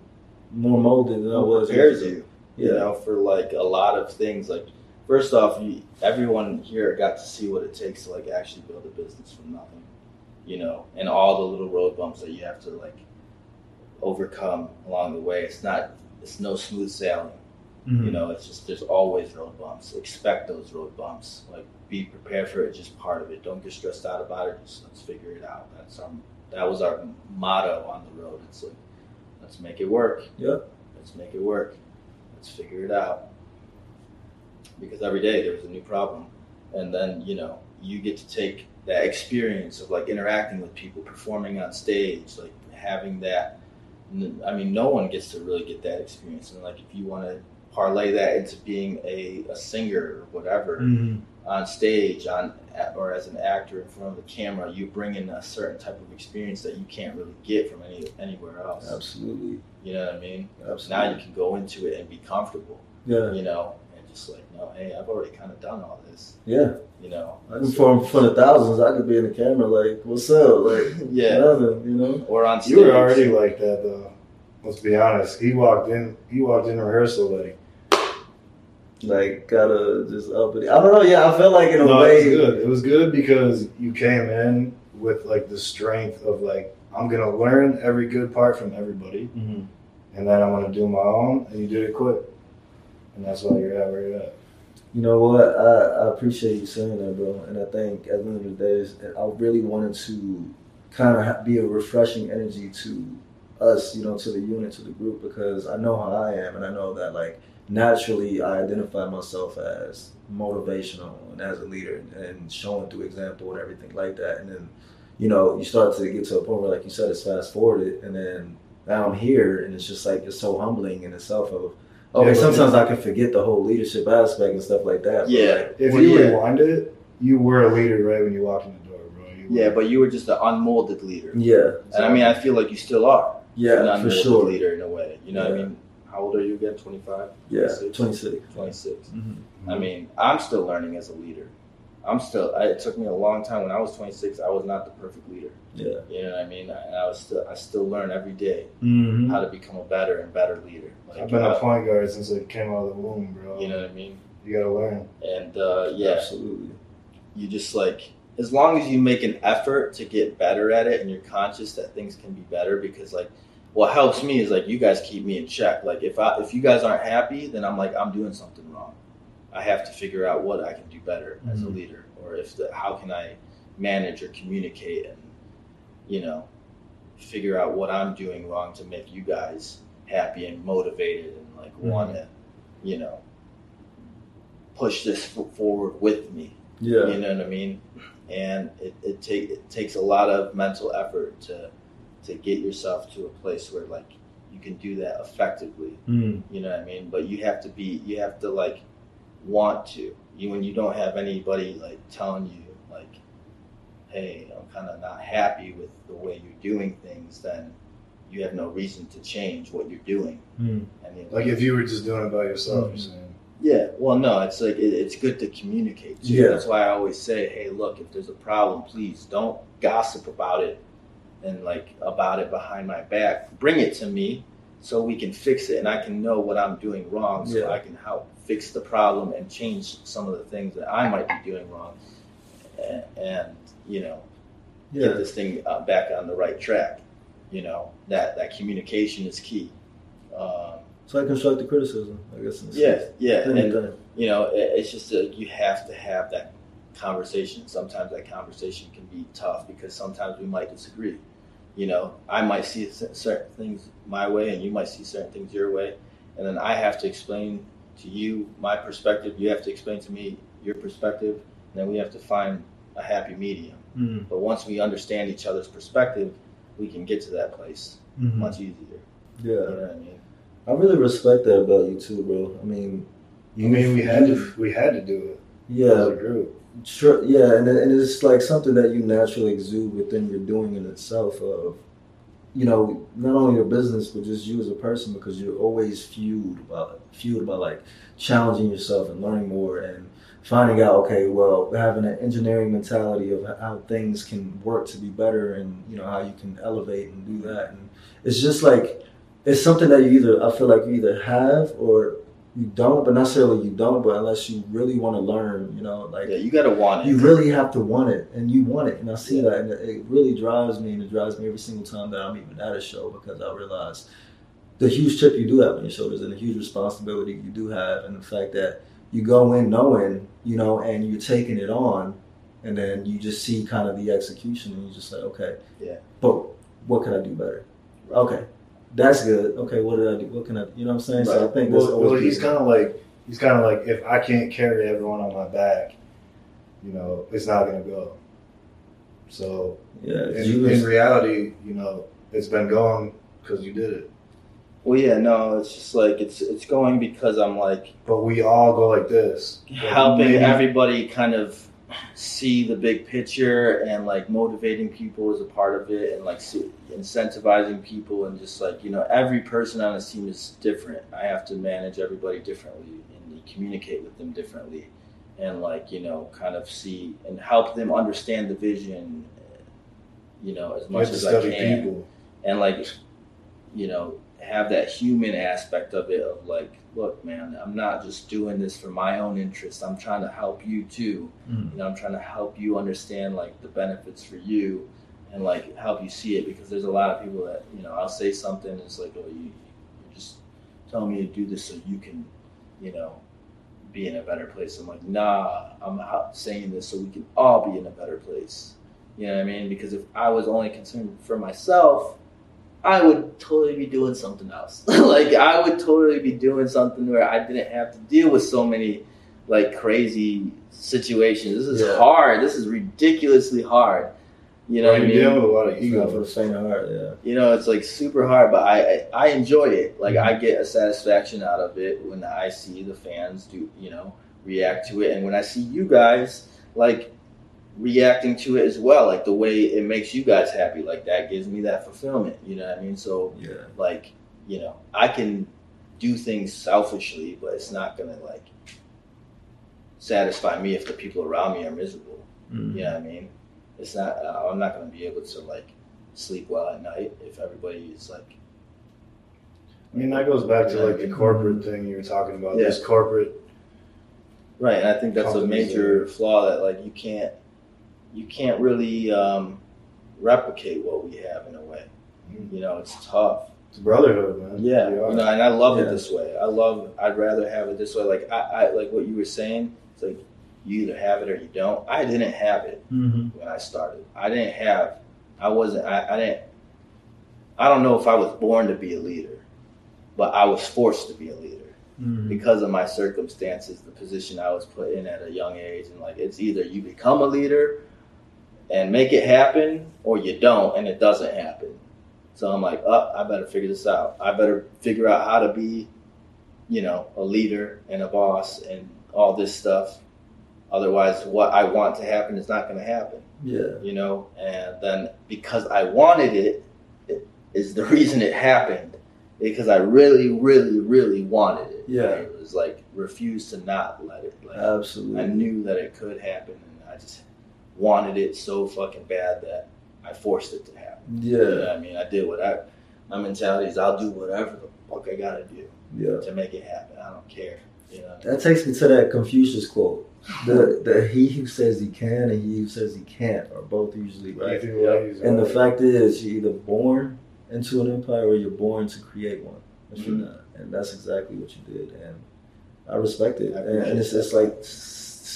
more molded than I was. prepares you. You know, for like a lot of things. Like first off, you, everyone here got to see what it takes to like actually build a business from nothing. You know, and all the little road bumps that you have to like overcome along the way. It's not. It's no smooth sailing. Mhm. You know, it's just there's always road bumps. Expect those road bumps. Like be prepared for it. Just part of it. Don't get stressed out about it. Just let's figure it out. That's our that was our motto on the road. It's like let's make it work. Yep. Let's make it work. Let's figure it out. Because every day there's a new problem, and then you know you get to take that experience of like interacting with people, performing on stage, like having that. I mean, no one gets to really get that experience, and like if you want to parlay that into being a, a singer or whatever Mhm. on stage on or as an actor in front of the camera you bring in a certain type of experience that you can't really get from any anywhere else Absolutely. you know what i mean Absolutely. now you can go into it and be comfortable Yeah. you know and just like no hey i've already kind of done all this Yeah. you know I can perform in front of thousands. I could be in the camera like, "What's up?" Like, yeah nothing, you know. or on stage You were already like that though. Let's be honest. He walked in. He walked in rehearsal like. Like, gotta just up it. I don't know. Yeah, I felt like in a No, way. it was good. It was good because you came in with like the strength of like I'm gonna learn every good part from everybody, Mhm. and then I'm gonna do my own. And you did it quick, and that's why you're at where you're at. You know what? I, I appreciate you saying that, bro. And I think at the end of the day, I really wanted to kind of be a refreshing energy to us, you know, to the unit, to the group, because I know how I am, and I know that like naturally I identify myself as motivational and as a leader and showing through example and everything like that. And then, you know, you start to get to a point where, like you said, it's fast forwarded, and then now I'm here, and it's just like it's so humbling in itself of. Okay, Yeah, but- sometimes I can forget the whole leadership aspect and stuff like that. but, Yeah. like, If Well, you yeah. rewind it, you were a leader right when you walked in the door, bro. You yeah were. but you were just an unmolded leader yeah. and i mean i feel like you still are an yeah, for unmolded sure. leader in a way you know what i mean how old are you again? 25? Yeah, 26? 26. 26. Mm-hmm. I mean, I'm still learning as a leader. I'm still. I, it took me a long time. When I was 26, I was not the perfect leader. Yeah. You know what I mean? And I was still. I still learn every day Mm-hmm. how to become a better and better leader. Like, I've been uh, a point guard since I came out of the womb, bro. you know what I mean? you gotta learn. And uh, yeah, Absolutely. you just like as long as you make an effort to get better at it and you're conscious that things can be better because like what helps me is like you guys keep me in check like if i if you guys aren't happy then i'm like i'm doing something wrong i have to figure out what i can do better as a Mhm. leader or if the how can i manage or communicate and you know figure out what i'm doing wrong to make you guys happy and motivated and like want to you know push this forward with me Yeah. you know what I mean? And it, it, take, it takes a lot of mental effort to to get yourself to a place where like you can do that effectively. Mm. You know what I mean? But you have to be you have to like want to. You when you don't have anybody like telling you like, hey, I'm kind of not happy with the way you're doing things, then you have no reason to change what you're doing. Mm. I mean, Like if you were just doing it by yourself, you're saying. yeah, well, no, it's like it, it's good to communicate. Too. Yeah. That's why I always say, hey, look, if there's a problem, please don't gossip about it and like about it behind my back. Bring it to me so we can fix it, and I can know what I'm doing wrong, so Yeah. I can help fix the problem and change some of the things that I might be doing wrong, and, and you know, get this thing uh, back on the right track. You know that that communication is key. Um, It's like constructive criticism, I guess. in yeah, sense. yeah, and you know, it, it's just that you have to have that conversation. Sometimes that conversation can be tough because sometimes we might disagree. You know, I might see certain things my way, and you might see certain things your way, and then I have to explain to you my perspective. You have to explain to me your perspective, and then we have to find a happy medium. Mm. But once we understand each other's perspective, we can get to that place Mhm. much easier. Yeah. You know what I mean? I really respect that about you too, bro. I mean, I mean, we had to we had to do it as Yeah, sure. Yeah, and and it's like something that you naturally exude within your doing in itself. Of you know, not only your business, but just you as a person, because you're always fueled by fueled about like challenging yourself and learning more and finding out. Okay, well, having an engineering mentality of how things can work to be better, and you know how you can elevate and do that. And it's just like it's something that you either I feel like you either have or you don't, but not necessarily you don't, but unless you really want to learn, you know, like Yeah, you got to want it. you really have to want it, and you want it, and I see Yeah. that, and it- it really drives me, and it drives me every single time that I'm even at a show because I realize the huge chip you do have on your shoulders and the huge responsibility you do have, and the fact that you go in knowing, you know, and you're taking it on, and then you just see kind of the execution, and you just say, okay, Yeah. but what can I do better? Okay, that's good. Okay, what did I do? What can I? Do? You know what I'm saying? So I think that's Well, always well he's kind of like he's kind of like if I can't carry everyone on my back, you know, it's not gonna go. So yeah. in, you in reality, you know, it's been going because you did it. Well, yeah, no, it's just like it's it's going because I'm like But we all go like this, helping maybe- everybody kind of see the big picture and like motivating people is a part of it and like incentivizing people and just like you know every person on this team is different. I have to manage everybody differently and communicate with them differently and like you know kind of see and help them understand the vision. You know as much as I can people. and like you know have that human aspect of it of like look man i'm not just doing this for my own interest. I'm trying to help you too. Mhm. you know i'm trying to help you understand like the benefits for you and like help you see it because there's a lot of people that you know i'll say something and it's like oh you you're just telling me to do this so you can you know be in a better place. I'm like nah i'm saying this so we can all be in a better place. You know what i mean? Because if i was only concerned for myself I would totally be doing something else. like I would totally be doing something where I didn't have to deal with so many like crazy situations. This is Yeah. hard. This is ridiculously hard. You know Well, what I mean? deal with a lot of It's not for the egos. faint of heart. Yeah. you know, it's like super hard, but I, I I enjoy it. Like I mm-hmm. get a satisfaction out of it when I see the fans do, you know, react to it, and when I see you guys like reacting to it as well, like the way it makes you guys happy, like that gives me that fulfillment. You know what I mean? So Yeah. like you know i can do things selfishly, but it's not gonna like satisfy me if the people around me are miserable. Mhm. You know what I mean? It's not. Uh, I'm not gonna be able to like sleep well at night if everybody is like. I mean, that goes back to like the corporate thing you were talking about. Yeah. This corporate, Right, and I think that's a major flaw that like you can't, you can't really um, replicate what we have in a way. Mhm. You know, it's tough. it's brotherhood, man. Yeah, you know, and I love Yeah. it this way. I love. I'd rather have it this way. Like I, I like what you were saying. It's like you either have it or you don't. I didn't have it Mhm. when I started. I didn't have. I wasn't. I, I didn't. I don't know if I was born to be a leader, but I was forced to be a leader Mhm. because of my circumstances, the position I was put in at a young age, and like it's either you become a leader and make it happen, or you don't, and it doesn't happen. So I'm like, oh, I better figure this out. I better figure out how to be, you know, a leader and a boss and all this stuff. Otherwise, what I want to happen is not going to happen Yeah. you know and then because i wanted it, it is the reason it happened because i really really really wanted it Yeah. it was like refused to not let it like Absolutely. i knew that it could happen and i just wanted it so fucking bad that i forced it to happen you know Yeah. what i mean i did what i my mentality is i'll do whatever the fuck i gotta do Yeah. to make it happen i don't care you know That takes me to that Confucius quote. The the he who says he can and he who says he can't are both usually right. Either way is And the fact is, you're either born into an empire or you're born to create one. But you're Mhm. not, and that's exactly what you did. And I respect it. I and, and it's that. it's like s-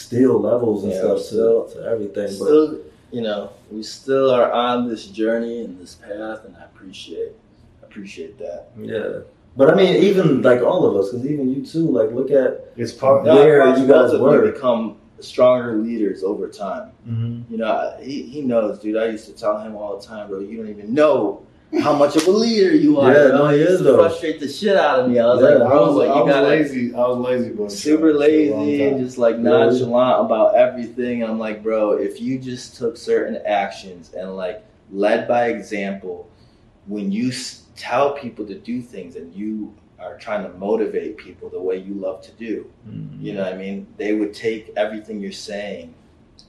still levels and Yeah, stuff still- to, to everything. But you know, we still are on this journey and this path, and I appreciate, appreciate that. yeah. But I mean, even like all of us, because even you too. Like, look at It's part. Where you guys both were. become stronger leaders over time. Mm-hmm. You know, he he knows, dude. I used to tell him all the time, bro. You don't even know how much of a leader you are. Yeah, bro. no, he is, to though. frustrate the shit out of me. I was Yeah, like, I bro, was, like, I you was lazy. I was lazy, but super lazy and just like nonchalant about everything. I'm like, bro, if you just took certain actions and like led by example, when you tell people to do things and you are trying to motivate people the way you love to do, mm-hmm. you know what I mean? They would take everything you're saying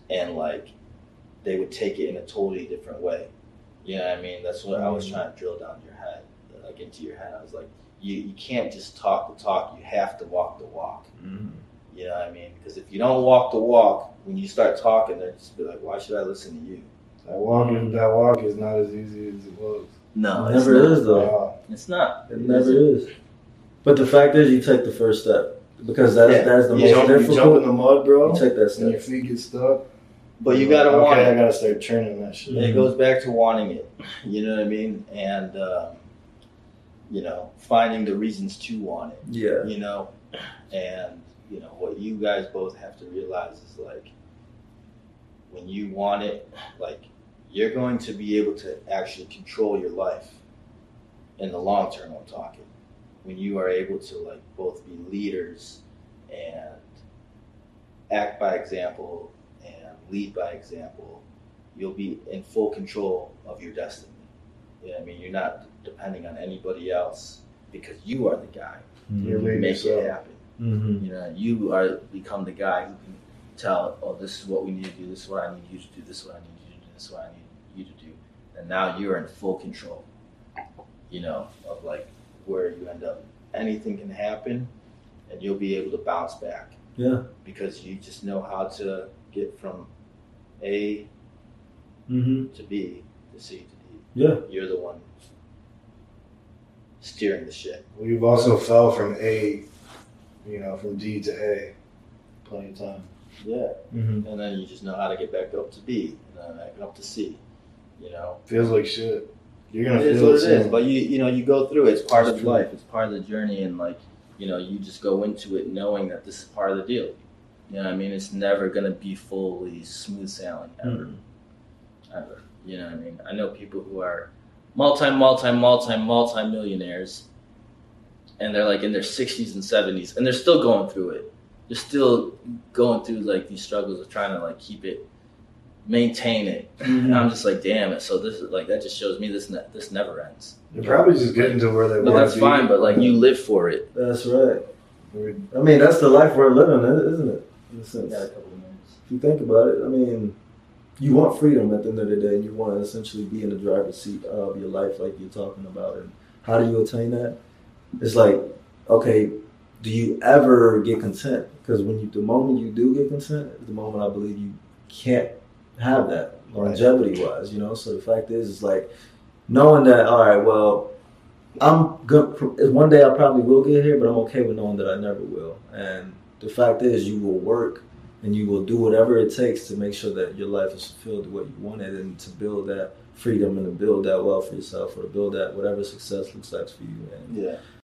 and like they would take it in a totally different way. You know what I mean? That's what I was trying to drill down your head, like into your head. I was like, you, you can't just talk the talk, you have to walk the walk. Mhm. You know what I mean? Because if you don't walk the walk, when you start talking, they're just be like, why should I listen to you? That walk, is, that walk is not as easy as it looks. No, It never not. is though. Wow. It's not. It never is. But the fact is, you take the first step because that's Yeah. that's the You You most jump, you jump in the mud, bro, You take that and your feet get stuck. But you gotta okay, want I it. gotta start churning that shit. It goes back to wanting it. You know what I mean? And um, you know, finding the reasons to want it. Yeah. You know, and you know what you guys both have to realize is like when you want it, like you're going to be able to actually control your life in the long term. I'm talking when you are able to like both be leaders and act by example lead by example, you'll be in full control of your destiny. You know I mean? You're not depending on anybody else because you are the guy You're who leading make it happen. Mm-hmm. You know, you are become the guy who can tell, oh, this is what we need to do, this is what I need you to do, this is what I need you to do, this is what I need you to do. And now you're in full control, you know, of like where you end up. Anything can happen and you'll be able to bounce back Yeah. because you just know how to get from A Mm-hmm. to B to C to D. Yeah. You're the one steering the ship. We've also fell from A, you know, from D to A, plenty of time. Yeah. Mm-hmm. And then you just know how to get back up to B and then back up to C. You know, Feels like shit. You're gonna it is feel what it it is. soon. But you you know you go through it. It's part It's of true. life. It's part of the journey, and like you know you just go into it knowing that this is part of the deal. You know what I mean? It's never gonna be fully smooth sailing ever, ever. You know what I mean? I know people who are multi multi multi multi millionaires, and they're like in their sixties and seventies, and they're still going through it. They're still going through like these struggles of trying to like keep it maintain it. Mm-hmm. And I'm just like, damn it. So this is like that just shows me this ne- this never ends. They're probably just getting to where they But want that's fine. But like you live for it. That's right. I mean, that's the life we're living, isn't it? In a sense. Got a couple of minutes. If you think about it, I mean, you want freedom at the end of the day, and you want to essentially be in the driver's seat of your life, like you're talking about. And how do you attain that? It's like, okay, do you ever get content? Because when you, the moment you do get content, is the moment I believe you can't have that Right. longevity wise. You know, so the fact is, it's like knowing that. All right, well, I'm good. One day I probably will get here, but I'm okay with knowing that I never will. And the fact is, you will work and you will do whatever it takes to make sure that your life is fulfilled the way you want it and to build that freedom and to build that wealth for yourself or to build that whatever success looks like for you. And Yeah.